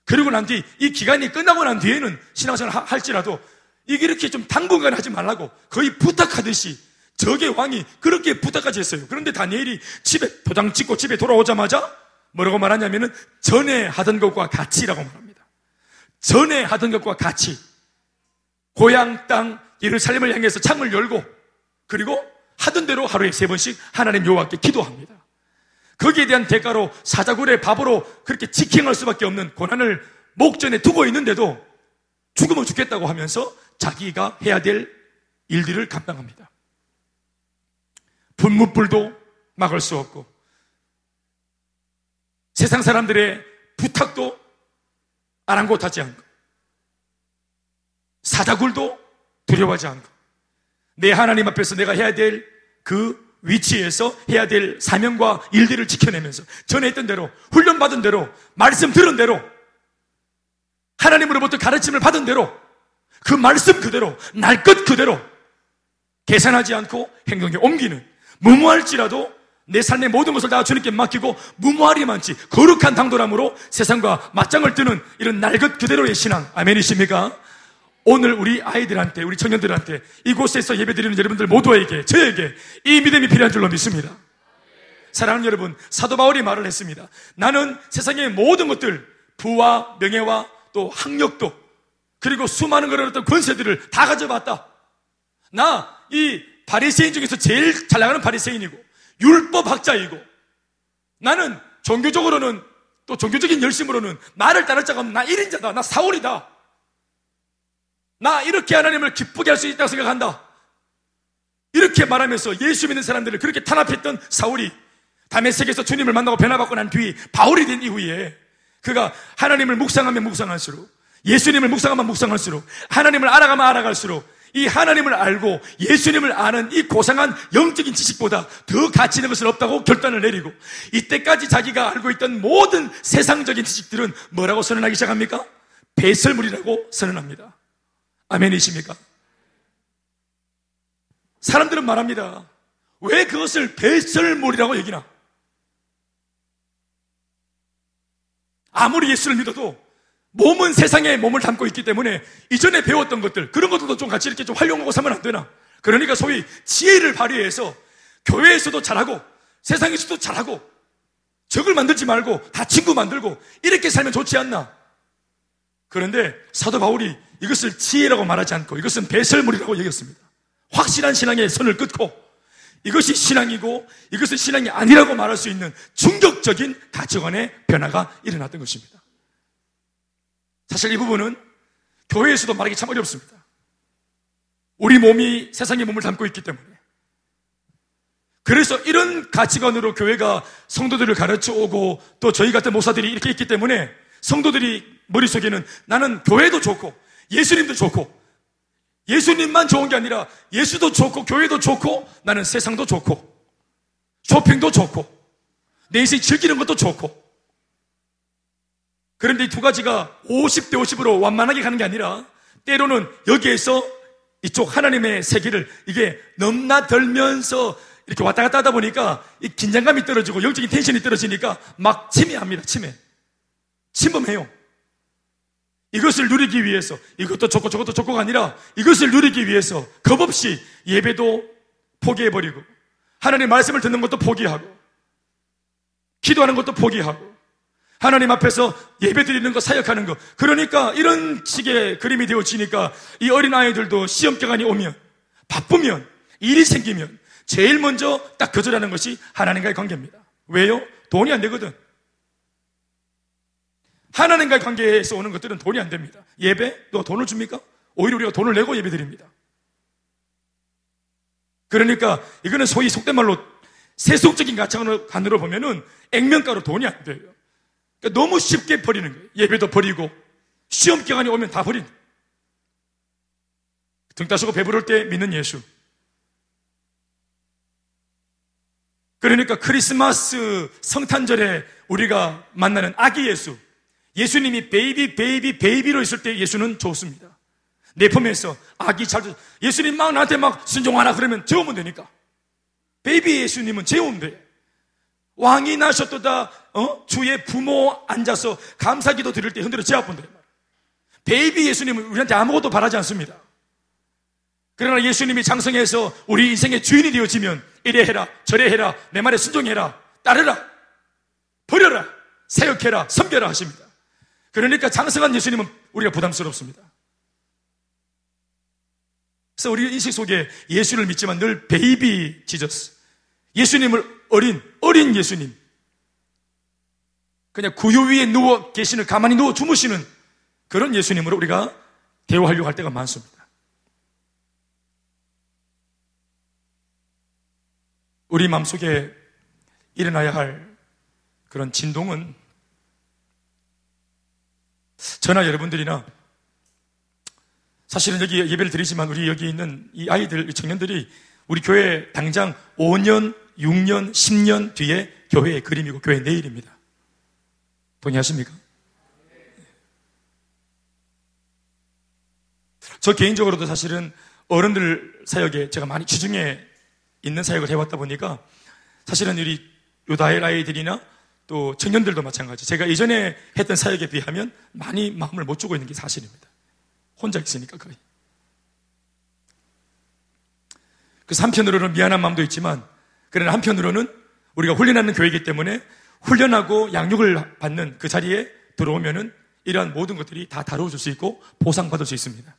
그리고 난 뒤 이 기간이 끝나고 난 뒤에는 신앙생활 할지라도 이게 이렇게 좀 당분간 하지 말라고 거의 부탁하듯이 적의 왕이 그렇게 부탁까지 했어요. 그런데 다니엘이 집에 도장 찍고 집에 돌아오자마자 뭐라고 말하냐면은 전에 하던 것과 같이라고 말합니다. 전에 하던 것과 같이 고향 땅 예루살렘을 향해서 창을 열고 그리고 하던 대로 하루에 세 번씩 하나님 여호와께 기도합니다. 거기에 대한 대가로 사자굴의 밥으로 그렇게 지킹할 수밖에 없는 고난을 목전에 두고 있는데도 죽으면 죽겠다고 하면서 자기가 해야 될 일들을 감당합니다. 분무불도 막을 수 없고 세상 사람들의 부탁도 아랑곳하지 않고 사자굴도 두려워하지 않고 내 하나님 앞에서 내가 해야 될 그 위치에서 해야 될 사명과 일들을 지켜내면서 전에 했던 대로 훈련받은 대로 말씀 들은 대로 하나님으로부터 가르침을 받은 대로 그 말씀 그대로 날 것 그대로 계산하지 않고 행동에 옮기는 무모할지라도 내 삶의 모든 것을 다 주님께 맡기고 무모하리만치 거룩한 당돌함으로 세상과 맞짱을 뜨는 이런 날것 그대로의 신앙 아멘이십니까? 오늘 우리 아이들한테, 우리 청년들한테 이곳에서 예배드리는 여러분들 모두에게, 저에게 이 믿음이 필요한 줄로 믿습니다. 사랑하는 여러분, 사도 바울이 말을 했습니다. 나는 세상의 모든 것들, 부와 명예와 또 학력도, 그리고 수많은 그런 어떤 권세들을 다 가져봤다. 나, 이 바리새인 중에서 제일 잘 나가는 바리새인이고, 율법학자이고, 나는 종교적으로는 또 종교적인 열심으로는 나를 따를 자가 없는 나 1인자다. 나 사울이다. 나 이렇게 하나님을 기쁘게 할 수 있다고 생각한다. 이렇게 말하면서 예수 믿는 사람들을 그렇게 탄압했던 사울이 다메섹에서 주님을 만나고 변화받고 난 뒤 바울이 된 이후에 그가 하나님을 묵상하면 묵상할수록 예수님을 묵상하면 묵상할수록 하나님을 알아가면 알아갈수록 이 하나님을 알고 예수님을 아는 이 고상한 영적인 지식보다 더 가치 있는 것은 없다고 결단을 내리고 이때까지 자기가 알고 있던 모든 세상적인 지식들은 뭐라고 선언하기 시작합니까? 배설물이라고 선언합니다. 아멘이십니까? 사람들은 말합니다. 왜 그것을 배설물이라고 얘기나? 아무리 예수를 믿어도 몸은 세상에 몸을 담고 있기 때문에 이전에 배웠던 것들, 그런 것들도 좀 같이 이렇게 좀 활용하고 살면 안 되나? 그러니까 소위 지혜를 발휘해서 교회에서도 잘하고 세상에서도 잘하고 적을 만들지 말고 다 친구 만들고 이렇게 살면 좋지 않나? 그런데 사도 바울이 이것을 지혜라고 말하지 않고 이것은 배설물이라고 얘기했습니다. 확실한 신앙의 선을 끊고 이것이 신앙이고 이것은 신앙이 아니라고 말할 수 있는 충격적인 가치관의 변화가 일어났던 것입니다. 사실 이 부분은 교회에서도 말하기 참 어렵습니다. 우리 몸이 세상의 몸을 담고 있기 때문에. 그래서 이런 가치관으로 교회가 성도들을 가르쳐 오고 또 저희 같은 목사들이 이렇게 있기 때문에 성도들이 머릿속에는 나는 교회도 좋고 예수님도 좋고 예수님만 좋은 게 아니라 예수도 좋고 교회도 좋고 나는 세상도 좋고 쇼핑도 좋고 내 인생 즐기는 것도 좋고 그런데 이 두 가지가 50대 50으로 완만하게 가는 게 아니라 때로는 여기에서 이쪽 하나님의 세계를 이게 넘나들면서 이렇게 왔다 갔다 하다 보니까 이 긴장감이 떨어지고 영적인 텐션이 떨어지니까 막 침해합니다. 침해. 침범해요. 이것을 누리기 위해서 이것도 좋고 저것도 좋고가 아니라 이것을 누리기 위해서 겁없이 예배도 포기해버리고 하나님 말씀을 듣는 것도 포기하고 기도하는 것도 포기하고 하나님 앞에서 예배 드리는 거 사역하는 거 그러니까 이런 식의 그림이 되어지니까 이 어린 아이들도 시험 기간이 오면 바쁘면 일이 생기면 제일 먼저 딱 거절하는 것이 하나님과의 관계입니다 왜요? 돈이 안 되거든 하나님과의 관계에서 오는 것들은 돈이 안 됩니다 예배? 너 돈을 줍니까? 오히려 우리가 돈을 내고 예배 드립니다 그러니까 이거는 소위 속된 말로 세속적인 가치관으로 보면은 액면가로 돈이 안 돼요. 그러니까 너무 쉽게 버리는 거예요. 예배도 버리고 시험 기간이 오면 다 버린. 등 따시고 배부를 때 믿는 예수. 그러니까 크리스마스 성탄절에 우리가 만나는 아기 예수. 예수님이 baby, baby, baby로 있을 때 예수는 좋습니다. 내 품에서 아기 잘, 예수님 막 나한테 막 순종하라 그러면 재우면 되니까. baby 예수님은 재우면 돼. 왕이 나셨도다, 어? 주의 부모 앉아서 감사기도 드릴 때 흔들어 재워본다. baby 예수님은 우리한테 아무것도 바라지 않습니다. 그러나 예수님이 장성해서 우리 인생의 주인이 되어지면 이래 해라, 저래 해라, 내 말에 순종해라, 따르라, 버려라, 사역해라, 섬겨라 하십니다. 그러니까 장성한 예수님은 우리가 부담스럽습니다. 그래서 우리 인식 속에 예수를 믿지만 늘 baby Jesus. 예수님을 어린, 어린 예수님. 그냥 구유 위에 누워 계시는, 가만히 누워 주무시는 그런 예수님으로 우리가 대화하려고 할 때가 많습니다. 우리 마음속에 일어나야 할 그런 진동은 저나 여러분들이나 사실은 여기 예배를 드리지만 우리 여기 있는 이 아이들, 이 청년들이 우리 교회 당장 5년, 6년, 10년 뒤에 교회의 그림이고 교회 내일입니다. 동의하십니까? 저 개인적으로도 사실은 어른들 사역에 제가 많이 주중에 있는 사역을 해왔다 보니까 사실은 우리 유다엘 아이들이나 또 청년들도 마찬가지. 제가 이전에 했던 사역에 비하면 많이 마음을 못 주고 있는 게 사실입니다. 혼자 있으니까 거의. 그래서 한편으로는 미안한 마음도 있지만, 그러나 한편으로는 우리가 훈련하는 교회이기 때문에 훈련하고 양육을 받는 그 자리에 들어오면은 이러한 모든 것들이 다 다루어질 수 있고 보상받을 수 있습니다.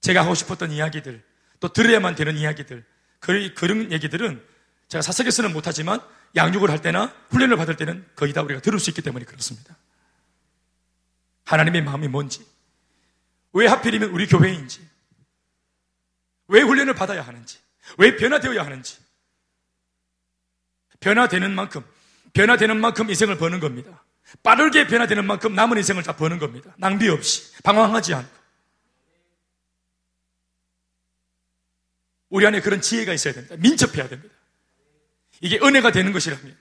제가 하고 싶었던 이야기들, 또 들어야만 되는 이야기들, 그런 얘기들은 제가 사석에서는 못하지만 양육을 할 때나 훈련을 받을 때는 거의 다 우리가 들을 수 있기 때문에 그렇습니다. 하나님의 마음이 뭔지, 왜 하필이면 우리 교회인지, 왜 훈련을 받아야 하는지, 왜 변화되어야 하는지, 변화되는 만큼, 변화되는 만큼 인생을 버는 겁니다. 빠르게 변화되는 만큼 남은 인생을 다 버는 겁니다. 낭비 없이, 방황하지 않고. 우리 안에 그런 지혜가 있어야 됩니다. 민첩해야 됩니다. 이게 은혜가 되는 것이라면.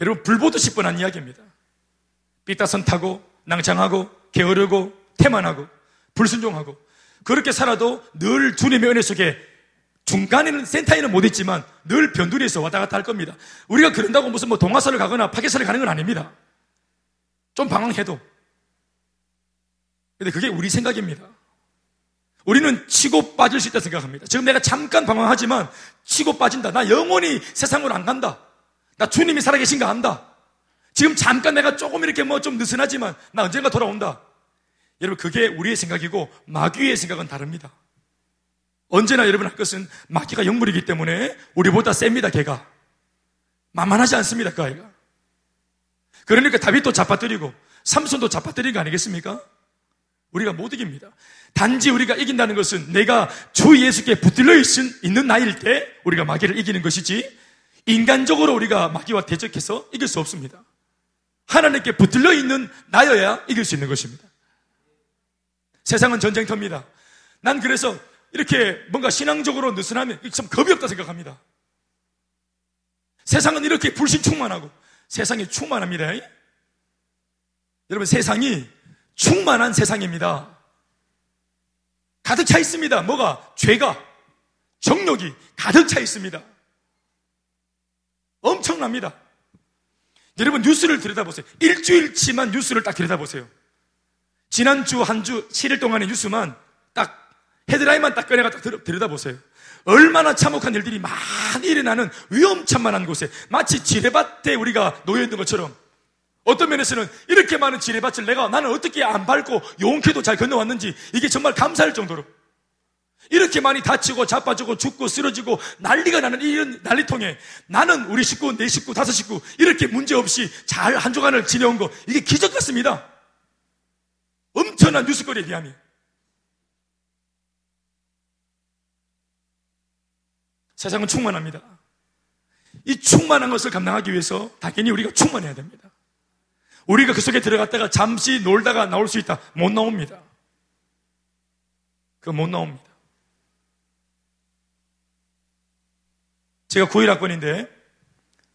여러분, 불보듯이 뻔한 이야기입니다. 삐따선 타고, 낭창하고 게으르고 태만하고 불순종하고 그렇게 살아도 늘 주님의 은혜 속에 중간에는 센터에는 못 있지만 늘 변두리에서 왔다 갔다 할 겁니다. 우리가 그런다고 무슨 뭐 동화사를 가거나 파괴사를 가는 건 아닙니다. 좀 방황해도. 근데 그게 우리 생각입니다. 우리는 치고 빠질 수 있다 생각합니다. 지금 내가 잠깐 방황하지만 치고 빠진다. 나 영원히 세상으로 안 간다. 나 주님이 살아계신가 안다. 지금 잠깐 내가 조금 이렇게 뭐 좀 느슨하지만 나 언젠가 돌아온다. 여러분 그게 우리의 생각이고 마귀의 생각은 다릅니다. 언제나 여러분 할 것은 마귀가 영물이기 때문에 우리보다 셉니다 걔가. 만만하지 않습니다 그 아이가. 그러니까 다윗도 잡아뜨리고 삼손도 잡아뜨린 거 아니겠습니까? 우리가 못 이깁니다. 단지 우리가 이긴다는 것은 내가 주 예수께 붙들려 있는 나일 때 우리가 마귀를 이기는 것이지 인간적으로 우리가 마귀와 대적해서 이길 수 없습니다. 하나님께 붙들려 있는 나여야 이길 수 있는 것입니다. 세상은 전쟁터입니다. 난 그래서 이렇게 뭔가 신앙적으로 느슨하면 참 겁이 없다 생각합니다. 세상은 이렇게 불신 충만하고 세상이 충만합니다. 여러분 세상이 충만한 세상입니다. 가득 차 있습니다. 뭐가? 죄가, 정욕이 가득 차 있습니다. 엄청납니다. 여러분 뉴스를 들여다보세요. 일주일치만 뉴스를 딱 들여다보세요. 지난주 한 주 7일 동안의 뉴스만 딱 헤드라인만 딱 꺼내가 딱 들여다보세요. 얼마나 참혹한 일들이 많이 일어나는 위험천만한 곳에 마치 지뢰밭에 우리가 놓여 있는 것처럼 어떤 면에서는 이렇게 많은 지뢰밭을 내가 나는 어떻게 안 밟고 용케도 잘 건너왔는지 이게 정말 감사할 정도로 이렇게 많이 다치고 자빠지고 죽고 쓰러지고 난리가 나는 이런 난리통에 나는 우리 식구, 내 식구, 다섯 식구 이렇게 문제 없이 잘 한 주간을 지내온 거 이게 기적 같습니다. 엄청난 뉴스거리에 비하면. 세상은 충만합니다. 이 충만한 것을 감당하기 위해서 당연히 우리가 충만해야 됩니다. 우리가 그 속에 들어갔다가 잠시 놀다가 나올 수 있다. 못 나옵니다. 그 못 나옵니다. 제가 9일학번인데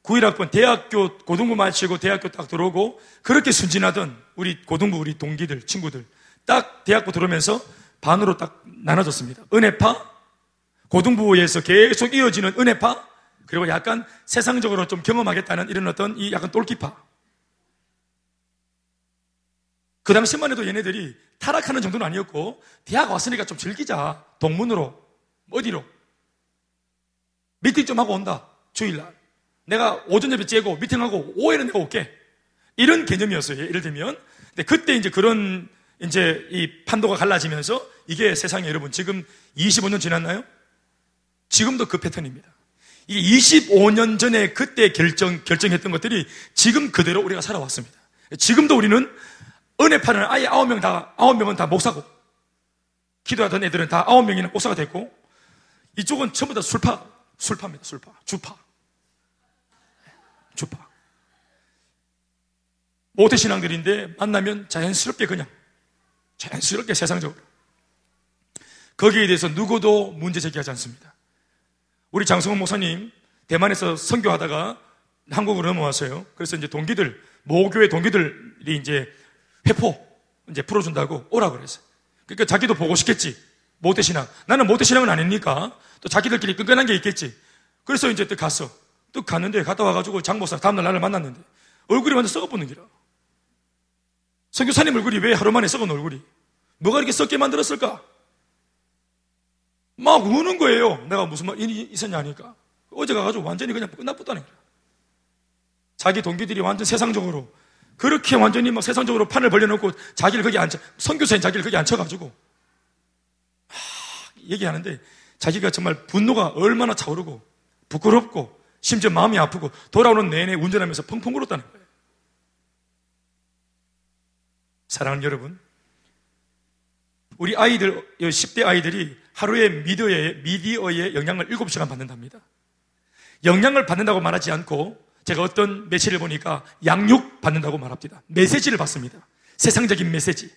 9일학번 대학교 고등부 마치고 대학교 딱 들어오고 그렇게 순진하던 우리 고등부 우리 동기들 친구들 딱 대학부 들어오면서 반으로 딱 나눠졌습니다. 은혜파 고등부에서 계속 이어지는 은혜파, 그리고 약간 세상적으로 좀 경험하겠다는 이런 어떤 이 약간 똘끼파. 그 당시만 해도 얘네들이 타락하는 정도는 아니었고, 대학 왔으니까 좀 즐기자. 동문으로. 어디로? 미팅 좀 하고 온다. 주일날. 내가 오전 예배 째고 미팅하고 오후에는 내가 올게. 이런 개념이었어요. 예를 들면. 근데 그때 이제 그런 이제 이 판도가 갈라지면서 이게 세상에 여러분 지금 25년 지났나요? 지금도 그 패턴입니다. 이 25년 전에 그때 결정, 결정했던 것들이 지금 그대로 우리가 살아왔습니다. 지금도 우리는 은혜파는 아예 아홉 명 다, 아홉 명은 다 목사고, 기도하던 애들은 다 아홉 명이나 목사가 됐고, 이쪽은 전부 다 술파, 술파입니다. 술파. 주파. 주파. 모태신앙들인데 만나면 자연스럽게 그냥, 자연스럽게 세상적으로. 거기에 대해서 누구도 문제 제기하지 않습니다. 우리 장성훈 목사님 대만에서 선교하다가 한국으로 넘어왔어요. 그래서 이제 동기들, 모교의 동기들이 이제 회포 이제 풀어준다고 오라 그랬어요. 그러니까 자기도 보고 싶겠지. 모태 신앙. 나는 모태 신앙은 아니니까 또 자기들끼리 끈끈한 게 있겠지. 그래서 이제 또 갔어. 또 갔는데 갔다 와가지고 장목사 다음날 나를 만났는데 얼굴이 완전 썩어붙는 기라. 선교사님 얼굴이 왜 하루 만에 썩은 얼굴이? 뭐가 이렇게 썩게 만들었을까? 막 우는 거예요. 내가 무슨 말 있었냐 하니까. 어제 가가지고 완전히 그냥 끝나붙다는 거야. 자기 동기들이 완전 세상적으로 그렇게 완전히 막 세상적으로 판을 벌려놓고 자기를 거기 앉혀, 선교사인 자기를 거기 앉혀가지고 하, 얘기하는데 자기가 정말 분노가 얼마나 차오르고 부끄럽고 심지어 마음이 아프고 돌아오는 내내 운전하면서 펑펑 울었다는 거예요. 사랑하는 여러분, 우리 아이들, 10대 아이들이 하루에 미디어에, 미디어의 영향을 7시간 받는답니다. 영향을 받는다고 말하지 않고 제가 어떤 매체를 보니까 양육 받는다고 말합니다. 메시지를 받습니다. 세상적인 메시지.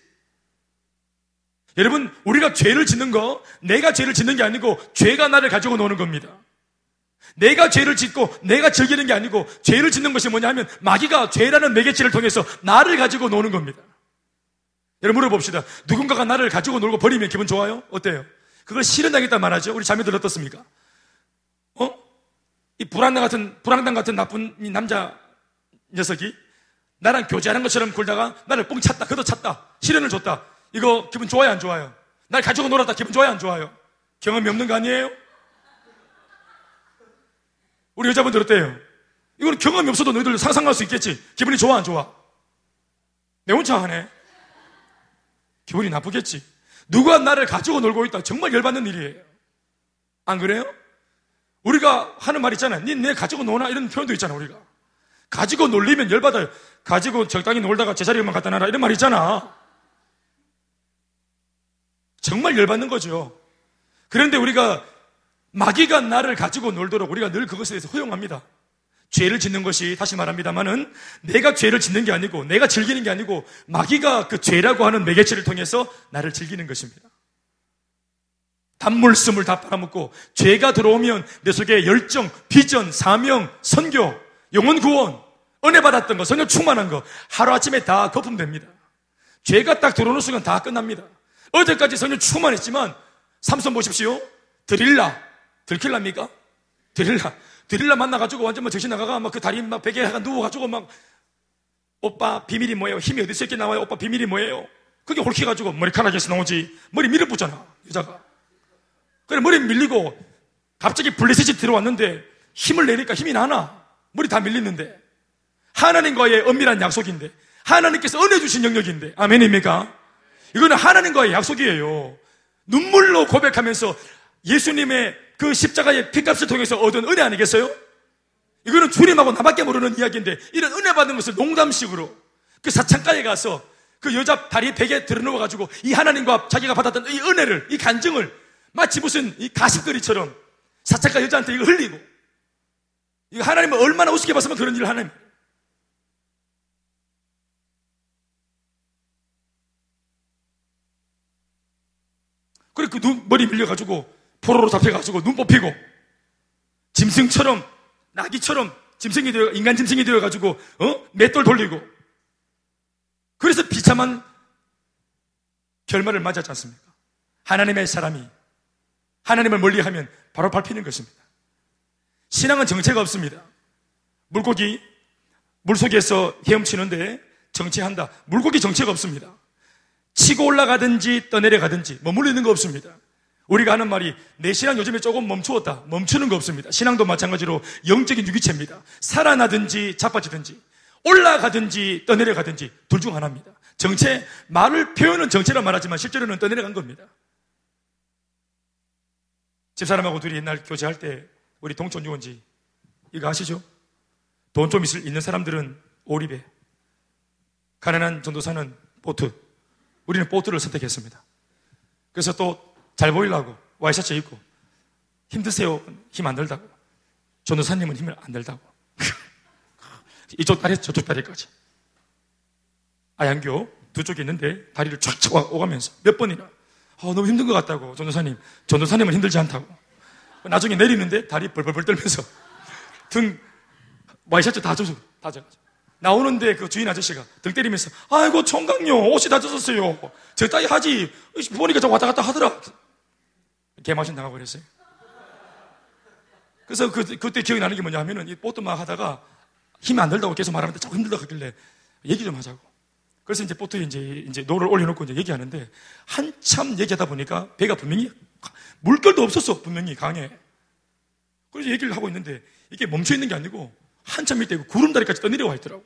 여러분, 우리가 죄를 짓는 거, 내가 죄를 짓는 게 아니고 죄가 나를 가지고 노는 겁니다. 내가 죄를 짓고 내가 즐기는 게 아니고 죄를 짓는 것이 뭐냐 하면 마귀가 죄라는 매개체를 통해서 나를 가지고 노는 겁니다. 여러분 물어봅시다. 누군가가 나를 가지고 놀고 버리면 기분 좋아요? 어때요? 그걸 실현당했단 말하죠. 우리 자매들 어떻습니까? 어? 이 불안당 같은 불안당 같은 나쁜 이 남자 녀석이 나랑 교제하는 것처럼 굴다가 나를 뻥 찼다, 그도 찼다, 실현을 줬다. 이거 기분 좋아요, 안 좋아요? 날 가지고 놀았다, 기분 좋아요, 안 좋아요? 경험이 없는 거 아니에요? 우리 여자분들 어때요? 이건 경험이 없어도 너희들 상상할 수 있겠지. 기분이 좋아, 안 좋아? 내 혼자 하네. 기분이 나쁘겠지. 누가 나를 가지고 놀고 있다. 정말 열받는 일이에요. 안 그래요? 우리가 하는 말 있잖아요. 니내 가지고 노나? 이런 표현도 있잖아, 우리가. 가지고 놀리면 열받아요. 가지고 적당히 놀다가 제자리만 갖다 놔라. 이런 말 있잖아. 정말 열받는 거죠. 그런데 우리가 마귀가 나를 가지고 놀도록 우리가 늘 그것에 대해서 허용합니다. 죄를 짓는 것이 다시 말합니다만은 내가 죄를 짓는 게 아니고 내가 즐기는 게 아니고 마귀가 그 죄라고 하는 매개체를 통해서 나를 즐기는 것입니다. 단물씀을 다 빨아먹고 죄가 들어오면 내 속에 열정, 비전, 사명, 선교, 영혼 구원, 은혜 받았던 거, 성령 충만한 거 하루아침에 다 거품됩니다. 죄가 딱 들어오는 순간 다 끝납니다. 어제까지 성령 충만했지만 삼손 보십시오. 드릴라. 들킬랍니까? 드릴라. 드릴라 만나가지고 완전 막 정신 나가가 막 그 다리 막 베개에 누워가지고 막 오빠 비밀이 뭐예요? 힘이 어디서 이렇게 나와요? 오빠 비밀이 뭐예요? 그게 홀키가지고 머리카락에서 나오지. 머리 밀어붙잖아. 여자가. 그래 머리 밀리고 갑자기 블레셋이 들어왔는데 힘을 내니까 힘이 나나. 머리 다 밀리는데. 하나님과의 엄밀한 약속인데. 하나님께서 은혜 주신 영역인데. 아멘입니까? 이거는 하나님과의 약속이에요. 눈물로 고백하면서 예수님의 그 십자가의 피값을 통해서 얻은 은혜 아니겠어요? 이거는 주님하고 나밖에 모르는 이야기인데 이런 은혜 받는 것을 농담식으로 그 사창가에 가서 그 여자 다리 베개 들어누워가지고 이 하나님과 자기가 받았던 이 은혜를 이 간증을 마치 무슨 이 가십거리처럼 사창가 여자한테 이거 흘리고 이거 하나님을 얼마나 우습게 봤으면 그런 일을 하나님 그래 그 눈, 머리 밀려가지고 포로로 잡혀가지고 눈 뽑히고 짐승처럼 나귀처럼 짐승이 되어 인간 짐승이 되어가지고 어 맷돌 돌리고 그래서 비참한 결말을 맞았지 않습니까? 하나님의 사람이 하나님을 멀리하면 바로 밟히는 것입니다. 신앙은 정체가 없습니다. 물고기 물 속에서 헤엄치는데 정체한다. 물고기 정체가 없습니다. 치고 올라가든지 떠내려가든지 머물러 있는 거 없습니다. 우리가 하는 말이 내 신앙 요즘에 조금 멈추었다. 멈추는 거 없습니다. 신앙도 마찬가지로 영적인 유기체입니다. 살아나든지 자빠지든지 올라가든지 떠내려가든지 둘 중 하나입니다. 정체, 말을 표현은 정체라 말하지만 실제로는 떠내려간 겁니다. 집사람하고 둘이 옛날 교제할 때 우리 동촌 유원지 이거 아시죠? 돈 좀 있는 사람들은 오리배 가난한 전도사는 보트 우리는 보트를 선택했습니다. 그래서 또 잘 보이려고 와이셔츠 입고 힘드세요? 힘 안 들다고. 전도사님은 힘을 안 들다고. 이쪽 다리 저쪽 다리까지. 아양교 두 쪽이 있는데 다리를 쫙쫙 오가면서 몇 번이나 어, 너무 힘든 것 같다고 전도사님 전도사님은 힘들지 않다고 나중에 내리는데 다리 벌벌벌 떨면서 등 와이셔츠 다 젖어 다 젖어 나오는데 그 주인 아저씨가 등 때리면서 아이고 총각요 옷이 다 젖었어요 적당히 하지 보니까 저 왔다 갔다 하더라 개망신 당하고 그랬어요 그래서 그, 그때 기억이 나는 게 뭐냐 하면은 이 보트만 하다가 힘이 안 들다고 계속 말하는데 자꾸 힘들다고 하길래 얘기 좀 하자고 그래서 이제 보트에 이제, 이제 노를 올려놓고 이제 얘기하는데 한참 얘기하다 보니까 배가 분명히 물결도 없었어 분명히 강에 그래서 얘기를 하고 있는데 이게 멈춰 있는 게 아니고 한참 밑에 구름다리까지 떠내려와 있더라고.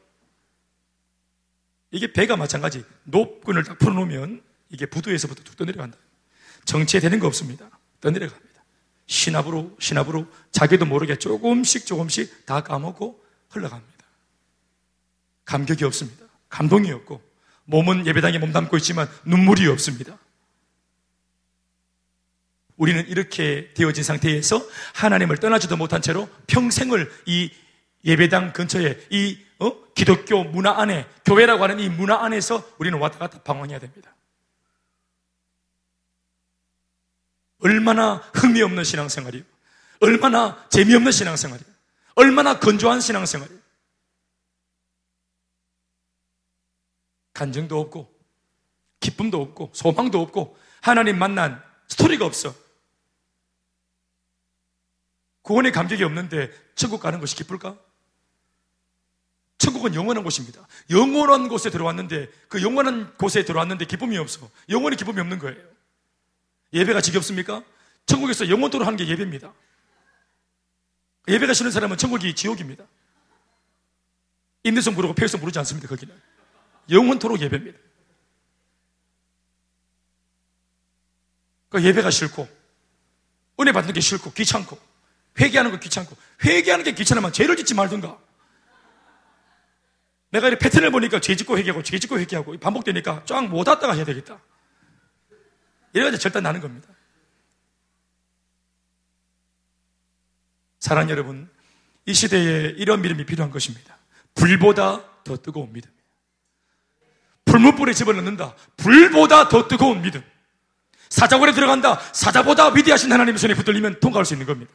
이게 배가 마찬가지. 높근을 딱 풀어놓으면 이게 부두에서부터 툭 떠내려간다. 정체되는 거 없습니다. 떠내려갑니다. 신압으로, 신압으로 자기도 모르게 조금씩 조금씩 다 까먹고 흘러갑니다. 감격이 없습니다. 감동이 없고, 몸은 예배당에 몸담고 있지만 눈물이 없습니다. 우리는 이렇게 되어진 상태에서 하나님을 떠나지도 못한 채로 평생을 이 예배당 근처에 이 어? 기독교 문화 안에 교회라고 하는 이 문화 안에서 우리는 왔다 갔다 방황해야 됩니다. 얼마나 흥미 없는 신앙생활이요. 얼마나 재미없는 신앙생활이요. 얼마나 건조한 신앙생활이요. 간증도 없고 기쁨도 없고 소망도 없고 하나님 만난 스토리가 없어. 구원의 감격이 없는데 천국 가는 것이 기쁠까? 천국은 영원한 곳입니다. 영원한 곳에 들어왔는데 그 영원한 곳에 들어왔는데 기쁨이 없어. 영원히 기쁨이 없는 거예요. 예배가 지겹습니까? 천국에서 영원토록 하는 게 예배입니다. 예배가 싫은 사람은 천국이 지옥입니다. 인내성 부르고 폐성 부르지 않습니다. 거기는 영원토록 예배입니다. 그 예배가 싫고 은혜 받는 게 싫고 귀찮고 회개하는 거 귀찮고 회개하는 게 귀찮으면 죄를 짓지 말든가. 내가 이 패턴을 보니까 죄 짓고 회개하고 죄 짓고 회개하고 반복되니까 쫙 못 왔다가 해야 되겠다. 이래가지고 절단 나는 겁니다. 사랑 여러분, 이 시대에 이런 믿음이 필요한 것입니다. 불보다 더 뜨거운 믿음. 불무불에 집어넣는다. 불보다 더 뜨거운 믿음. 사자골에 들어간다. 사자보다 위대하신 하나님의 손에 붙들리면 통과할 수 있는 겁니다.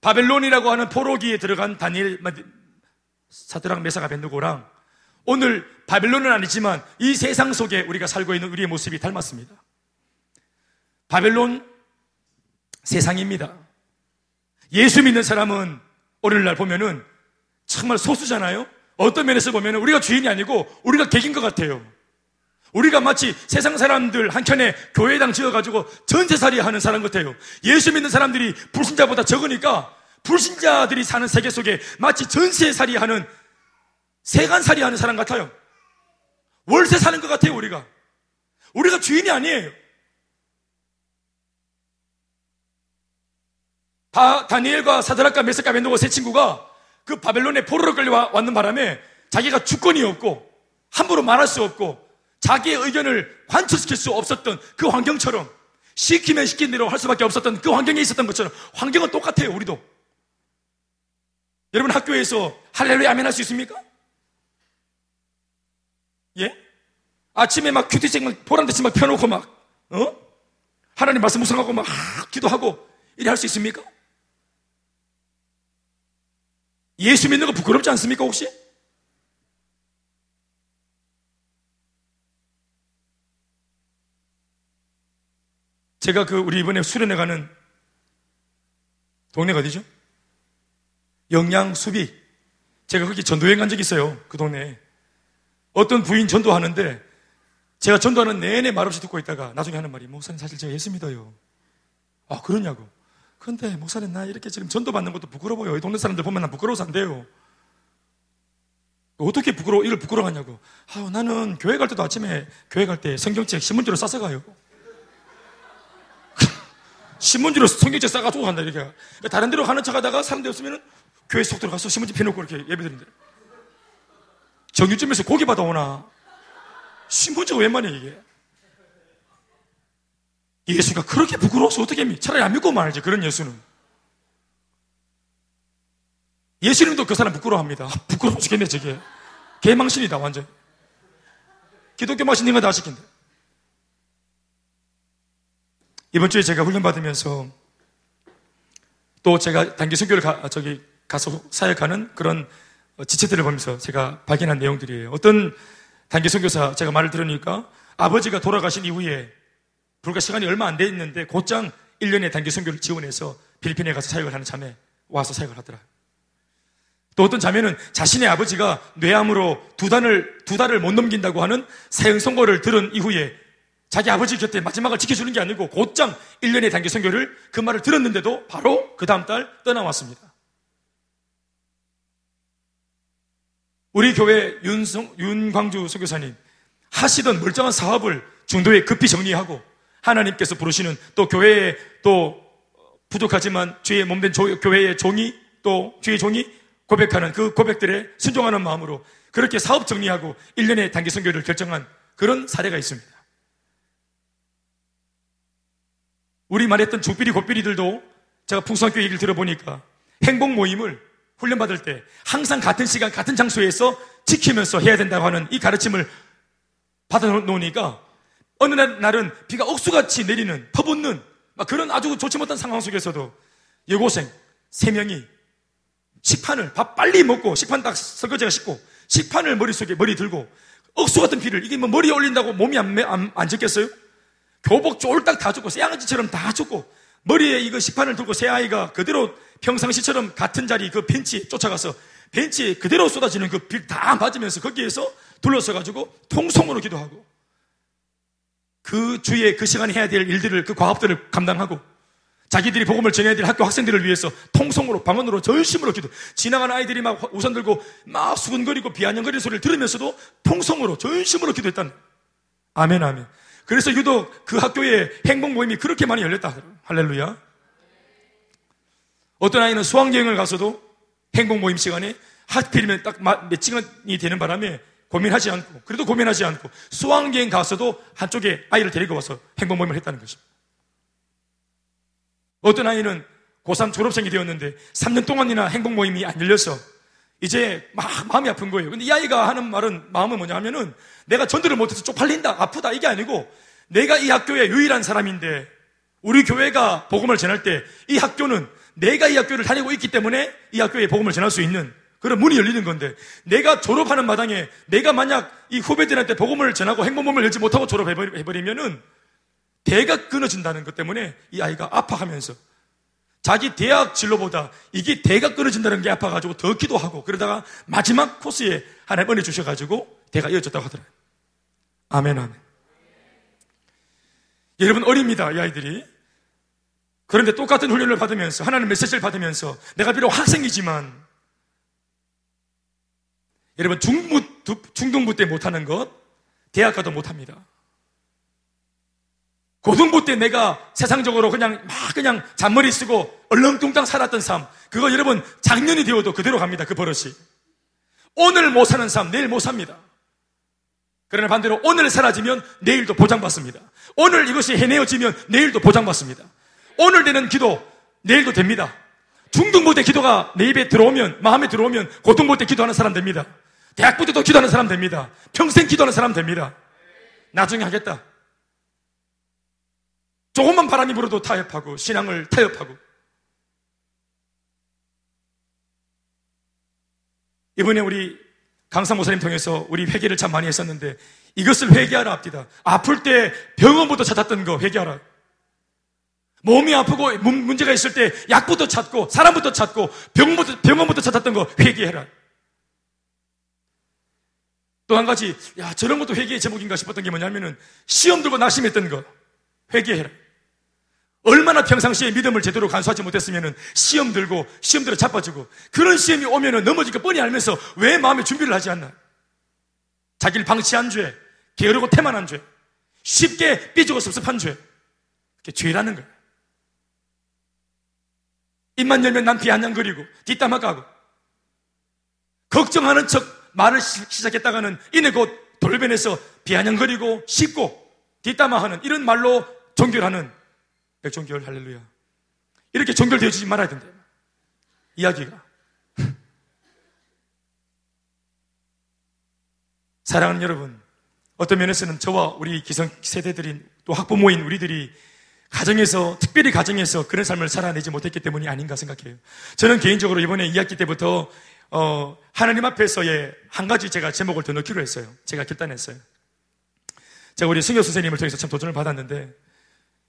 바벨론이라고 하는 포로기에 들어간 다니엘, 사드랑 메사가 벤누고랑 오늘 바벨론은 아니지만 이 세상 속에 우리가 살고 있는 우리의 모습이 닮았습니다. 바벨론 세상입니다. 예수 믿는 사람은 오늘날 보면은 정말 소수잖아요? 어떤 면에서 보면 우리가 주인이 아니고 우리가 객인 것 같아요. 우리가 마치 세상 사람들 한켠에 교회당 지어가지고 전세살이 하는 사람 같아요. 예수 믿는 사람들이 불신자보다 적으니까 불신자들이 사는 세계 속에 마치 전세살이 하는 세간살이 하는 사람 같아요. 월세 사는 것 같아요, 우리가. 우리가 주인이 아니에요. 다, 다니엘과 사드락과 메스카 벤도고 세 친구가 그 바벨론에 포로로 끌려왔는 바람에 자기가 주권이 없고 함부로 말할 수 없고 자기의 의견을 관철시킬 수 없었던 그 환경처럼 시키면 시킨 대로 할 수밖에 없었던 그 환경에 있었던 것처럼 환경은 똑같아요, 우리도. 여러분 학교에서 할렐루야 아멘 할 수 있습니까? 예? 아침에 막 큐티책 막 보란듯이 막 펴놓고 막, 어? 하나님 말씀 묵상하고 막 기도하고 이래 할 수 있습니까? 예수 믿는 거 부끄럽지 않습니까, 혹시? 제가 그 우리 이번에 수련회 가는 동네가 어디죠? 영양 수비. 제가 거기 전도여행 간 적이 있어요. 그 동네에. 어떤 부인 전도하는데 제가 전도하는 내내 말없이 듣고 있다가 나중에 하는 말이 목사님 사실 제가 예수 믿어요. 아, 그러냐고. 근데 목사님 나 이렇게 지금 전도 받는 것도 부끄러워요. 이 동네 사람들 보면 나 부끄러워서 안 돼요. 어떻게 부끄러워, 이걸 부끄러워하냐고. 아, 나는 교회 갈 때도 아침에 교회 갈 때 성경책 신문지로 싸서 가요. 신문지로 성경책 싸가지고 간다, 이렇게. 다른 데로 가는 척 하다가 사람들 없으면 교회 속 들어가서 신문지 펴놓고 이렇게 예배 드린대. 정유점에서 고기 받아오나. 신문지가 웬만해, 이게. 예수가 그렇게 부끄러워서 어떻게 믿? 차라리 안 믿고 말지 그런 예수는. 예수님도 그 사람 부끄러워합니다. 아, 부끄러워 죽겠네 저게. 개망신이다 완전. 기독교 맛있는 거다 시킨다. 이번 주에 제가 훈련 받으면서 또 제가 단기 선교를 가, 저기 가서 사역하는 그런 지체들을 보면서 제가 발견한 내용들이에요. 어떤 단기 선교사 제가 말을 들으니까 아버지가 돌아가신 이후에 불과 시간이 얼마 안 돼 있는데 곧장 1년의 단기 선교를 지원해서 필리핀에 가서 사역을 하는 자매 와서 사역을 하더라. 또 어떤 자매는 자신의 아버지가 뇌암으로 두 달을, 두 달을 못 넘긴다고 하는 사형 선고를 들은 이후에 자기 아버지 곁에 마지막을 지켜주는 게 아니고 곧장 1년의 단기 선교를 그 말을 들었는데도 바로 그 다음 달 떠나왔습니다. 우리 교회 윤성, 윤광주 선교사님 하시던 멀쩡한 사업을 중도에 급히 정리하고 하나님께서 부르시는 또 교회에 또 부족하지만 주의 몸된 교회의 종이 또 주의 종이 고백하는 그 고백들에 순종하는 마음으로 그렇게 사업 정리하고 1년의 단기 선교를 결정한 그런 사례가 있습니다. 우리 말했던 죽비리 곱비리들도 제가 풍성학교 얘기를 들어보니까 행복 모임을 훈련받을 때 항상 같은 시간 같은 장소에서 지키면서 해야 된다고 하는 이 가르침을 받아 놓으니까 어느 날은 비가 억수같이 내리는 퍼붓는 그런 아주 좋지 못한 상황 속에서도 여고생 세 명이 식판을 밥 빨리 먹고 식판 딱 설거지가 씻고 식판을 머릿속에 머리 들고 억수 같은 비를 이게 뭐 머리에 올린다고 몸이 안, 안, 안 젖겠어요? 교복 쫄딱 다 줬고 쇠양아지처럼 다 줬고 머리에 이거 식판을 들고 새 아이가 그대로 평상시처럼 같은 자리 그 벤치 쫓아가서 벤치에 그대로 쏟아지는 그 빌 다 맞으면서 거기에서 둘러서 가지고 통성으로 기도하고 그 주에 그 시간에 해야 될 일들을 그 과업들을 감당하고 자기들이 복음을 전해야 될 학교 학생들을 위해서 통성으로 방언으로 전심으로 기도. 지나가는 아이들이 막 우산 들고 막 수근거리고 비아냥거리는 소리를 들으면서도 통성으로 전심으로 기도했다는 아멘 아멘. 그래서 유독 그 학교에 행복 모임이 그렇게 많이 열렸다. 할렐루야 어떤 아이는 수학여행을 가서도 행복 모임 시간에 하필이면 딱 몇 시간이 되는 바람에 고민하지 않고 그래도 고민하지 않고 수학여행 가서도 한쪽에 아이를 데리고 와서 행복 모임을 했다는 것입니다. 어떤 아이는 고3 졸업생이 되었는데 3년 동안이나 행복 모임이 안 열려서 이제 막 마음이 아픈 거예요. 근데 이 아이가 하는 말은 마음은 뭐냐 하면은 내가 전도를 못해서 쪽팔린다, 아프다 이게 아니고 내가 이 학교의 유일한 사람인데 우리 교회가 복음을 전할 때 이 학교는 내가 이 학교를 다니고 있기 때문에 이 학교에 복음을 전할 수 있는 그럼 문이 열리는 건데 내가 졸업하는 마당에 내가 만약 이 후배들한테 복음을 전하고 행복몸을 열지 못하고 졸업해버리면은 대가 끊어진다는 것 때문에 이 아이가 아파하면서 자기 대학 진로보다 이게 대가 끊어진다는 게 아파가지고 더 기도하고 그러다가 마지막 코스에 하나님 은혜 주셔가지고 대가 이어졌다고 하더라고요. 아멘, 아멘. 여러분 어립니다, 이 아이들이. 그런데 똑같은 훈련을 받으면서 하나님 메시지를 받으면서 내가 비록 학생이지만 여러분 중부, 중등부 때 못하는 것 대학 가도 못합니다. 고등부 때 내가 세상적으로 그냥 막 그냥 잔머리 쓰고 얼렁뚱땅 살았던 삶 그거 여러분 작년이 되어도 그대로 갑니다. 그 버릇이. 오늘 못 사는 삶 내일 못 삽니다. 그러나 반대로 오늘 사라지면 내일도 보장받습니다. 오늘 이것이 해내어지면 내일도 보장받습니다. 오늘 되는 기도 내일도 됩니다. 중등부 때 기도가 내 입에 들어오면 마음에 들어오면 고등부 때 기도하는 사람 됩니다. 대학부 때도 기도하는 사람 됩니다. 평생 기도하는 사람 됩니다. 나중에 하겠다. 조금만 바람이 불어도 타협하고 신앙을 타협하고 이번에 우리 강사 모사님 통해서 우리 회개를 참 많이 했었는데 이것을 회개하라 합니다. 아플 때 병원부터 찾았던 거 회개하라. 몸이 아프고 문제가 있을 때 약부터 찾고 사람부터 찾고 병부터, 병원부터 찾았던 거 회개해라. 또 한 가지, 야, 저런 것도 회개의 제목인가 싶었던 게 뭐냐면은 시험 들고 낙심했던 거 회개해라. 얼마나 평상시에 믿음을 제대로 간수하지 못했으면 시험 들고 시험 들어 자빠지고 그런 시험이 오면은 넘어질 거 뻔히 알면서 왜 마음의 준비를 하지 않나? 자기를 방치한 죄, 게으르고 태만한 죄, 쉽게 삐지고 섭섭한 죄, 그게 죄라는 거예요. 입만 열면 난 비아냥거리고 뒷담화 가고 걱정하는 척 말을 시작했다가는 이내 곧 돌변해서 비아냥거리고 씹고 뒷담화하는 이런 말로 종결하는 백종결 할렐루야. 이렇게 종결되어지지 말아야 된다 이야기가. 사랑하는 여러분 어떤 면에서는 저와 우리 기성 세대들인 또 학부모인 우리들이 가정에서, 특별히 가정에서 그런 삶을 살아내지 못했기 때문이 아닌가 생각해요. 저는 개인적으로 이번에 2학기 때부터, 어, 하나님 앞에서의 한 가지 제가 제목을 더 넣기로 했어요. 제가 결단했어요. 제가 우리 승효 선생님을 통해서 참 도전을 받았는데,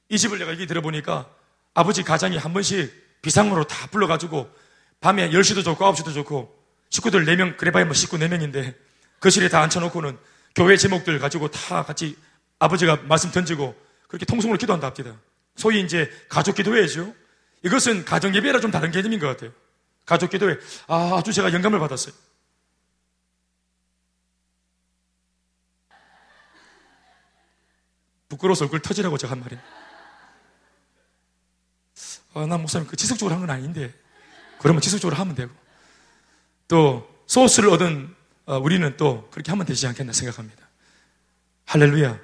이 집을 내가 얘기 들어보니까 아버지 가장이 한 번씩 비상으로 다 불러가지고 밤에 10시도 좋고 9시도 좋고 식구들 4명, 그래 봐야 뭐 식구 4명인데 거실에 다 앉혀놓고는 교회 제목들 가지고 다 같이 아버지가 말씀 던지고 그렇게 통성으로 기도한다 합니다. 소위 이제 가족 기도회죠. 이것은 가정 예배라 좀 다른 개념인 것 같아요. 가족 기도회. 아, 아주 제가 영감을 받았어요. 부끄러워서 얼굴 터지라고 제가 한 말이에요. 아, 난 목사님 그 지속적으로 한 건 아닌데. 그러면 지속적으로 하면 되고. 또, 소스를 얻은 어, 우리는 또 그렇게 하면 되지 않겠나 생각합니다. 할렐루야.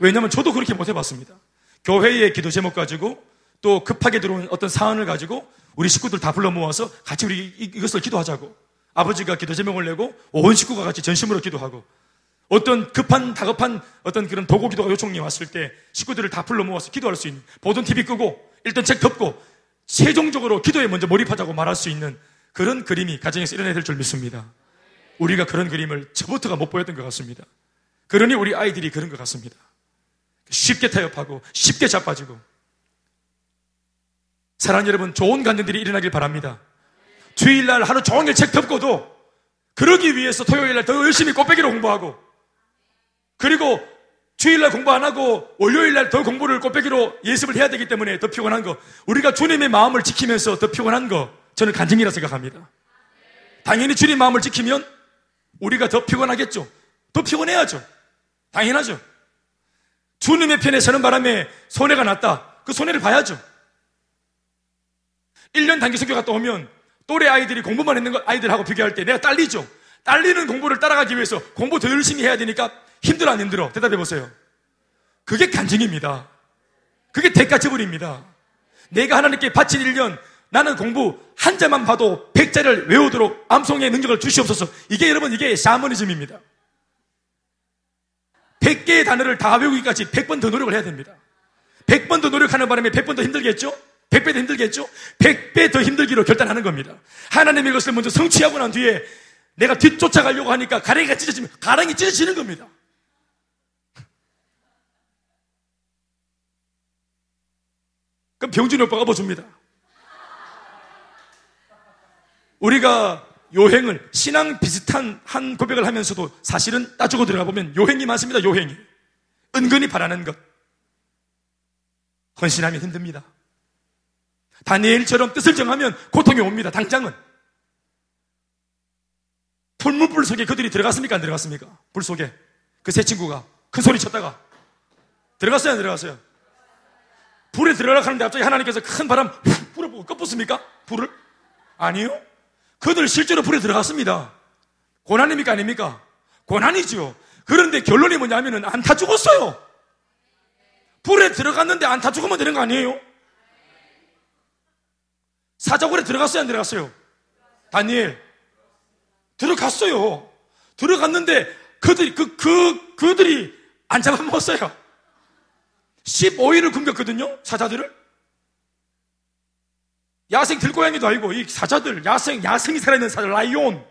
왜냐하면 저도 그렇게 못 해봤습니다. 교회의 기도 제목 가지고 또 급하게 들어온 어떤 사안을 가지고 우리 식구들 다 불러 모아서 같이 우리 이것을 기도하자고 아버지가 기도 제목을 내고 온 식구가 같이 전심으로 기도하고 어떤 급한 다급한 어떤 그런 도구 기도가 요청이 왔을 때 식구들을 다 불러 모아서 기도할 수 있는 보던 TV 끄고 일단 책 덮고 최종적으로 기도에 먼저 몰입하자고 말할 수 있는 그런 그림이 가정에서 일어나야 될 줄 믿습니다. 우리가 그런 그림을 저부터가 못 보였던 것 같습니다. 그러니 우리 아이들이 그런 것 같습니다. 쉽게 타협하고 쉽게 자빠지고 사랑하는 여러분 좋은 간증들이 일어나길 바랍니다. 주일날 하루 종일 책 덮고도 그러기 위해서 토요일날 더 열심히 꽃배기로 공부하고 그리고 주일날 공부 안 하고 월요일날 더 공부를 꽃배기로 예습을 해야 되기 때문에 더 피곤한 거 우리가 주님의 마음을 지키면서 더 피곤한 거 저는 간증이라 생각합니다. 당연히 주님 마음을 지키면 우리가 더 피곤하겠죠. 더 피곤해야죠. 당연하죠. 주님의 편에 서는 바람에 손해가 났다. 그 손해를 봐야죠. 1년 단기 성교 갔다 오면 또래 아이들이 공부만 했는 거 아이들하고 비교할 때 내가 딸리죠. 딸리는 공부를 따라가기 위해서 공부 더 열심히 해야 되니까 힘들어 안 힘들어? 대답해 보세요. 그게 간증입니다. 그게 대가 지불입니다. 내가 하나님께 바친 1년 나는 공부 한 자만 봐도 100자를 외우도록 암송의 능력을 주시옵소서. 이게 여러분 이게 샤머니즘입니다. 100개의 단어를 다 외우기까지 100번 더 노력을 해야 됩니다. 100번 더 노력하는 바람에 100번 더 힘들겠죠? 100배 더 힘들겠죠? 100배 더 힘들기로 결단하는 겁니다. 하나님의 것을 먼저 성취하고 난 뒤에 내가 뒤쫓아가려고 하니까 가랑이가 찢어지면 가랑이 찢어지는 겁니다. 그럼 병준이 오빠가 보줍니다. 우리가 요행을 신앙 비슷한 한 고백을 하면서도 사실은 따지고 들어가 보면 요행이 많습니다. 요행이 은근히 바라는 것 헌신하면 힘듭니다. 다니엘처럼 뜻을 정하면 고통이 옵니다. 당장은 풀무불 속에 그들이 들어갔습니까? 안 들어갔습니까? 불 속에 그 세 친구가 큰 소리 쳤다가 들어갔어요? 안 들어갔어요? 불에 들어가라 하는데 갑자기 하나님께서 큰 바람 훅 불어보고 꺼붙습니까? 불을? 아니요. 그들 실제로 불에 들어갔습니다. 고난입니까? 아닙니까? 고난이죠. 그런데 결론이 뭐냐면은 안 타 죽었어요. 불에 들어갔는데 안 타 죽으면 되는 거 아니에요? 사자굴에 들어갔어요? 안 들어갔어요? 다니엘. 들어갔어요. 들어갔는데 그들이, 그, 그, 그들이 안 잡아먹었어요. 15일을 굶겼거든요? 사자들을? 야생 들고양이도 아니고 이 사자들 야생 야생이 살아있는 사자 라이온.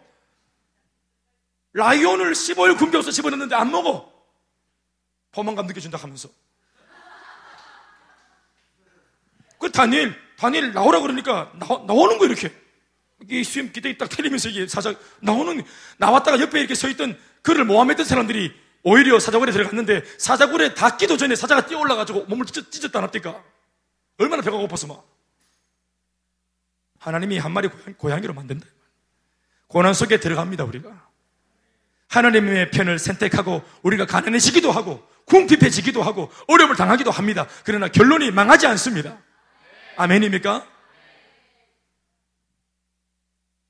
라이온을 15일 굶겨서 집어넣는데 안 먹어. 포만감 느껴진다 하면서. 그 다니엘 다니엘 나오라 그러니까 나, 나오는 거 이렇게. 이 수염 기대기 딱 때리면서 이게 사자 나오는 나왔다가 옆에 이렇게 서 있던 그를 모함했던 사람들이 오히려 사자굴에 들어갔는데 사자굴에 닿기도 전에 사자가 뛰어 올라가지고 몸을 찢었, 찢었다 납니까. 얼마나 배가 고파서 막 하나님이 한 마리 고양이로 만든다. 고난 속에 들어갑니다, 우리가. 하나님의 편을 선택하고 우리가 가난해지기도 하고 궁핍해지기도 하고 어려움을 당하기도 합니다. 그러나 결론이 망하지 않습니다. 아멘입니까?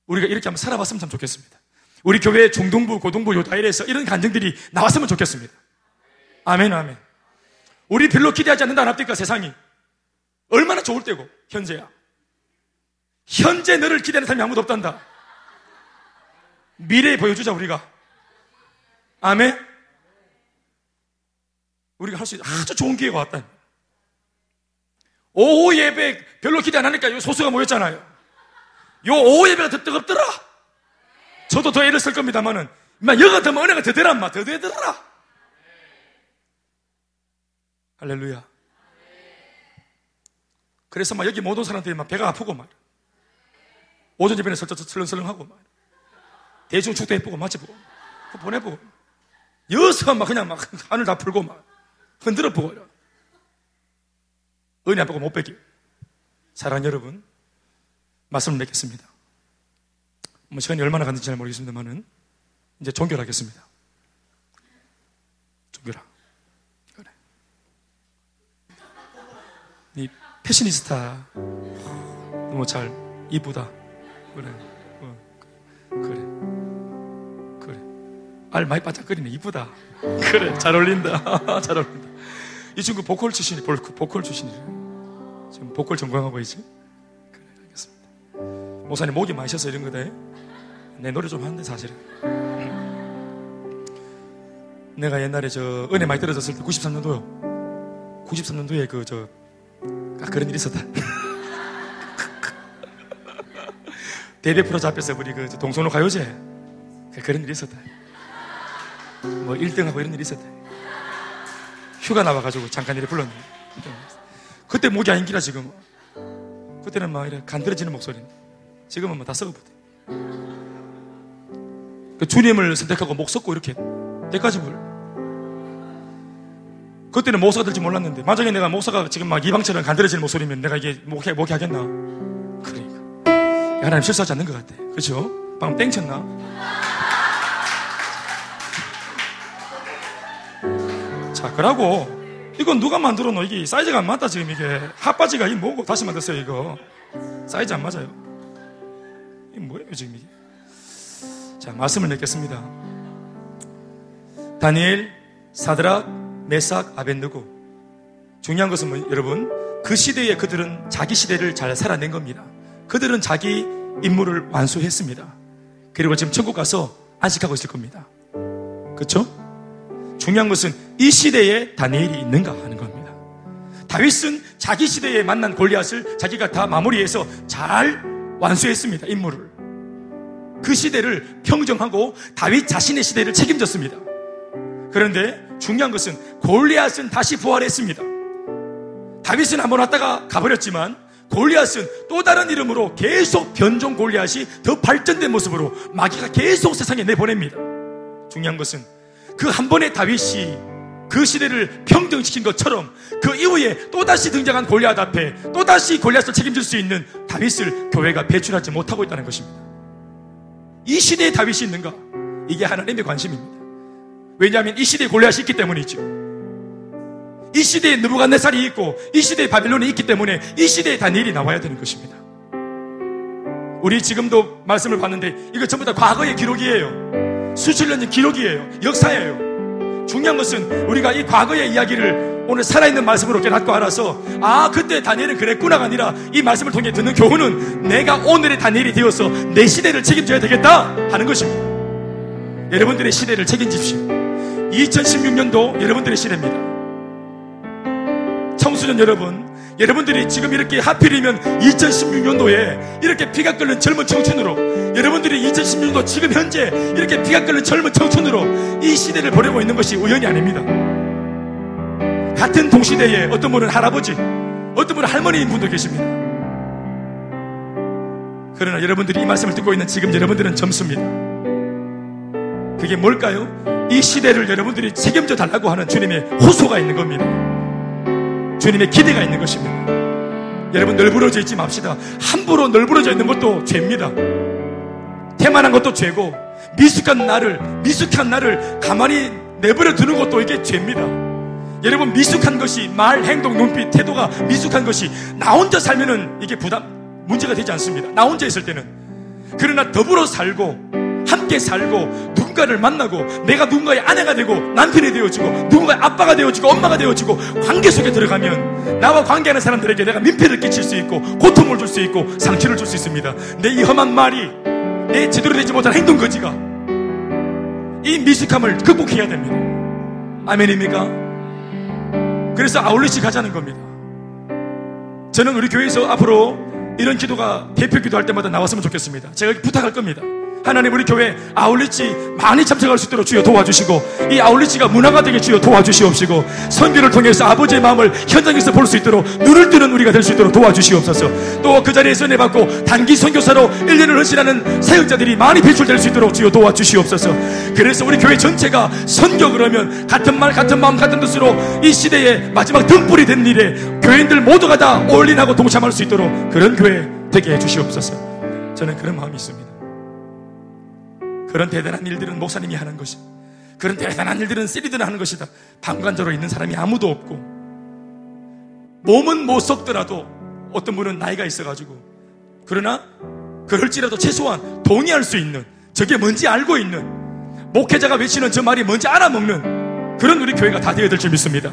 우리가 이렇게 한번 살아봤으면 참 좋겠습니다. 우리 교회 중동부, 고동부, 요다일에서 이런 간증들이 나왔으면 좋겠습니다. 아멘, 아멘. 우리 별로 기대하지 않는다, 납니까, 세상이? 얼마나 좋을 때고, 현재야. 현재 너를 기대하는 사람이 아무도 없단다. 미래에 보여주자, 우리가. 아멘? 우리가 할 수 있는 아주 좋은 기회가 왔다. 오후 예배 별로 기대 안 하니까 요 소수가 모였잖아요. 요 오후 예배가 더 뜨겁더라. 저도 더 애를 쓸 겁니다만은, 막 여가 더 은혜가 더 되란 마, 더 되더라. 할렐루야. 그래서 막 여기 모든 사람들이 막 배가 아프고 막. 오전 예배는 설렁설렁하고 막. 대중 축도 해보고 맞춰보고 보내보고 여서 막 그냥 막 하늘 다 풀고 막. 흔들어 보고 은혜 안 보고 못 뺏기 사랑 여러분 말씀을 맺겠습니다. 뭐 시간이 얼마나 갔는지 잘 모르겠습니다만은 이제 종결하겠습니다. 종결하 그래. 이 패셔니스타. 너무 잘 이쁘다 그래. 어, 그래. 그래. 알 많이 반짝거리네. 이쁘다. 그래. 잘 어울린다. 잘 어울린다. 이 친구 보컬 출신이, 보컬 출신이래. 지금 보컬 전공하고 있지? 그래, 알겠습니다. 모사님 목이 마셔서 이런 거다. 내 노래 좀 하는데, 사실은. 내가 옛날에 저 은혜 많이 떨어졌을 때 93년도요. 93년도에 그, 저, 아, 그런 일이 있었다. 대대 프로자 앞에서 우리 그 동성로 가요제 그 그런 일이 있었다. 뭐 1등하고 이런 일이 있었다. 휴가 나와가지고 잠깐 이렇게 불렀는데. 그때 목이 안 기라 지금. 그때는 막 이래 간드러지는 목소리. 지금은 뭐 다 썩어버려. 그 주님을 선택하고 목 썩고 이렇게 때까지 불. 그때는 목사가 될지 몰랐는데 만약에 내가 목사가 지금 막 이방처럼 간드러지는 목소리면 내가 이게 목해 목이 하겠나? 하나님 실수하지 않는 것 같아. 그렇죠? 방금 땡쳤나? 자, 그러고 이건 누가 만들어 놓? 이게 사이즈가 안 맞다 지금 이게 핫바지가 이 뭐고 다시 만들었어요 이거 사이즈 안 맞아요. 이게 뭐예요 지금 이게? 자, 말씀을 맺겠습니다. 다니엘, 사드락, 메삭, 아벤느고 중요한 것은 뭐, 여러분 그 시대에 그들은 자기 시대를 잘 살아낸 겁니다. 그들은 자기 임무를 완수했습니다. 그리고 지금 천국 가서 안식하고 있을 겁니다. 그렇죠? 중요한 것은 이 시대에 다니엘이 있는가 하는 겁니다. 다윗은 자기 시대에 만난 골리앗을 자기가 다 마무리해서 잘 완수했습니다. 임무를. 그 시대를 평정하고 다윗 자신의 시대를 책임졌습니다. 그런데 중요한 것은 골리앗은 다시 부활했습니다. 다윗은 한번 왔다가 가버렸지만 골리앗은 또 다른 이름으로 계속 변종 골리앗이 더 발전된 모습으로 마귀가 계속 세상에 내보냅니다. 중요한 것은 그 한 번의 다윗이 그 시대를 평정시킨 것처럼 그 이후에 또다시 등장한 골리앗 앞에 또다시 골리앗을 책임질 수 있는 다윗을 교회가 배출하지 못하고 있다는 것입니다. 이 시대에 다윗이 있는가? 이게 하나님의 관심입니다. 왜냐하면 이 시대에 골리앗이 있기 때문이죠. 이 시대에 느부갓네살이 있고 이 시대에 바빌론이 있기 때문에 이 시대에 다니엘이 나와야 되는 것입니다. 우리 지금도 말씀을 봤는데 이거 전부 다 과거의 기록이에요. 수천 년전 기록이에요. 역사예요. 중요한 것은 우리가 이 과거의 이야기를 오늘 살아있는 말씀으로 깨닫고 알아서 아 그때 다니엘은 그랬구나가 아니라 이 말씀을 통해 듣는 교훈은 내가 오늘의 다니엘이 되어서 내 시대를 책임져야 되겠다 하는 것입니다. 여러분들의 시대를 책임집시오. 2016년도 여러분들의 시대입니다. 청소년 여러분, 여러분들이 지금 이렇게 하필이면 2016년도에 이렇게 피가 끓는 젊은 청춘으로 여러분들이 2016년도 지금 현재 이렇게 피가 끓는 젊은 청춘으로 이 시대를 보내고 있는 것이 우연이 아닙니다. 같은 동시대에 어떤 분은 할아버지, 어떤 분은 할머니인 분도 계십니다. 그러나 여러분들이 이 말씀을 듣고 있는 지금 여러분들은 점수입니다. 그게 뭘까요? 이 시대를 여러분들이 책임져 달라고 하는 주님의 호소가 있는 겁니다. 주님의 기대가 있는 것입니다. 여러분 널브러져 있지 맙시다. 함부로 널브러져 있는 것도 죄입니다. 태만한 것도 죄고 미숙한 나를 미숙한 나를 가만히 내버려 두는 것도 이게 죄입니다. 여러분 미숙한 것이 말, 행동, 눈빛, 태도가 미숙한 것이 나 혼자 살면은 이게 부담 문제가 되지 않습니다. 나 혼자 있을 때는 그러나 더불어 살고 함께 살고 누군가를 만나고 내가 누군가의 아내가 되고 남편이 되어지고 누군가의 아빠가 되어지고 엄마가 되어지고 관계 속에 들어가면 나와 관계하는 사람들에게 내가 민폐를 끼칠 수 있고 고통을 줄 수 있고 상처를 줄 수 있습니다. 내 이 험한 말이 내 제대로 되지 못한 행동 거지가 이 미숙함을 극복해야 됩니다. 아멘입니까? 그래서 아울렛이 가자는 겁니다. 저는 우리 교회에서 앞으로 이런 기도가 대표 기도할 때마다 나왔으면 좋겠습니다. 제가 부탁할 겁니다. 하나님 우리 교회 아울리치 많이 참석할 수 있도록 주여 도와주시고 이 아울리치가 문화가 되게 주여 도와주시옵시고 선교를 통해서 아버지의 마음을 현장에서 볼 수 있도록 눈을 뜨는 우리가 될 수 있도록 도와주시옵소서. 또 그 자리에서 내 받고 단기 선교사로 1년을 헌신하는 사역자들이 많이 배출될 수 있도록 주여 도와주시옵소서. 그래서 우리 교회 전체가 선교 그러면 같은 말 같은 마음 같은 뜻으로 이 시대의 마지막 등불이 된 일에 교인들 모두가 다 올인하고 동참할 수 있도록 그런 교회 되게 해주시옵소서. 저는 그런 마음이 있습니다 그런 대단한 일들은 목사님이 하는 것이 그런 대단한 일들은 쓰리들 하는 것이다. 방관자로 있는 사람이 아무도 없고 몸은 못 썩더라도 어떤 분은 나이가 있어가지고 그러나 그럴지라도 최소한 동의할 수 있는 저게 뭔지 알고 있는 목회자가 외치는 저 말이 뭔지 알아먹는 그런 우리 교회가 다 되어야 될 줄 믿습니다.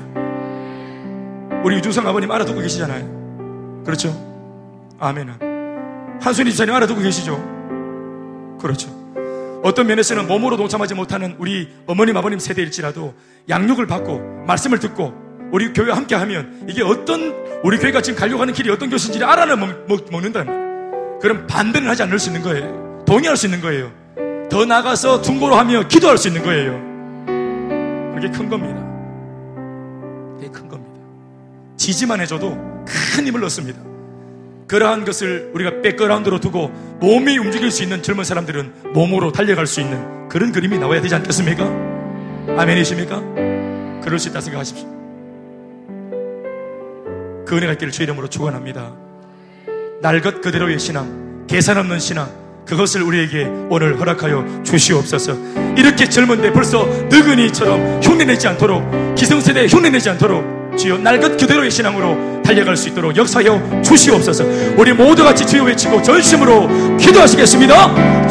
우리 유중성 아버님 알아두고 계시잖아요. 그렇죠? 아멘. 한순희 지사님 알아두고 계시죠? 그렇죠. 어떤 면에서는 몸으로 동참하지 못하는 우리 어머님, 아버님 세대일지라도 양육을 받고 말씀을 듣고 우리 교회와 함께 하면 이게 어떤 우리 교회가 지금 가려고 하는 길이 어떤 것인지를 알아는 먹, 먹, 먹는다는. 그럼 반대는 하지 않을 수 있는 거예요. 동의할 수 있는 거예요. 더 나가서 중고로 하며 기도할 수 있는 거예요. 그게 큰 겁니다. 그게 큰 겁니다. 지지만 해줘도 큰 힘을 얻습니다. 그러한 것을 우리가 백그라운드로 두고 몸이 움직일 수 있는 젊은 사람들은 몸으로 달려갈 수 있는 그런 그림이 나와야 되지 않겠습니까? 아멘이십니까? 그럴 수 있다 생각하십시오. 그 은혜가 있기를 주의 이름으로 축원합니다. 날 것 그대로의 신앙, 계산 없는 신앙, 그것을 우리에게 오늘 허락하여 주시옵소서. 이렇게 젊은데 벌써 늙은이처럼 흉내내지 않도록 기성세대에 흉내내지 않도록 주여 날것 그대로의 신앙으로 달려갈 수 있도록 역사하여 주시옵소서. 우리 모두 같이 주여 외치고 전심으로 기도하시겠습니다.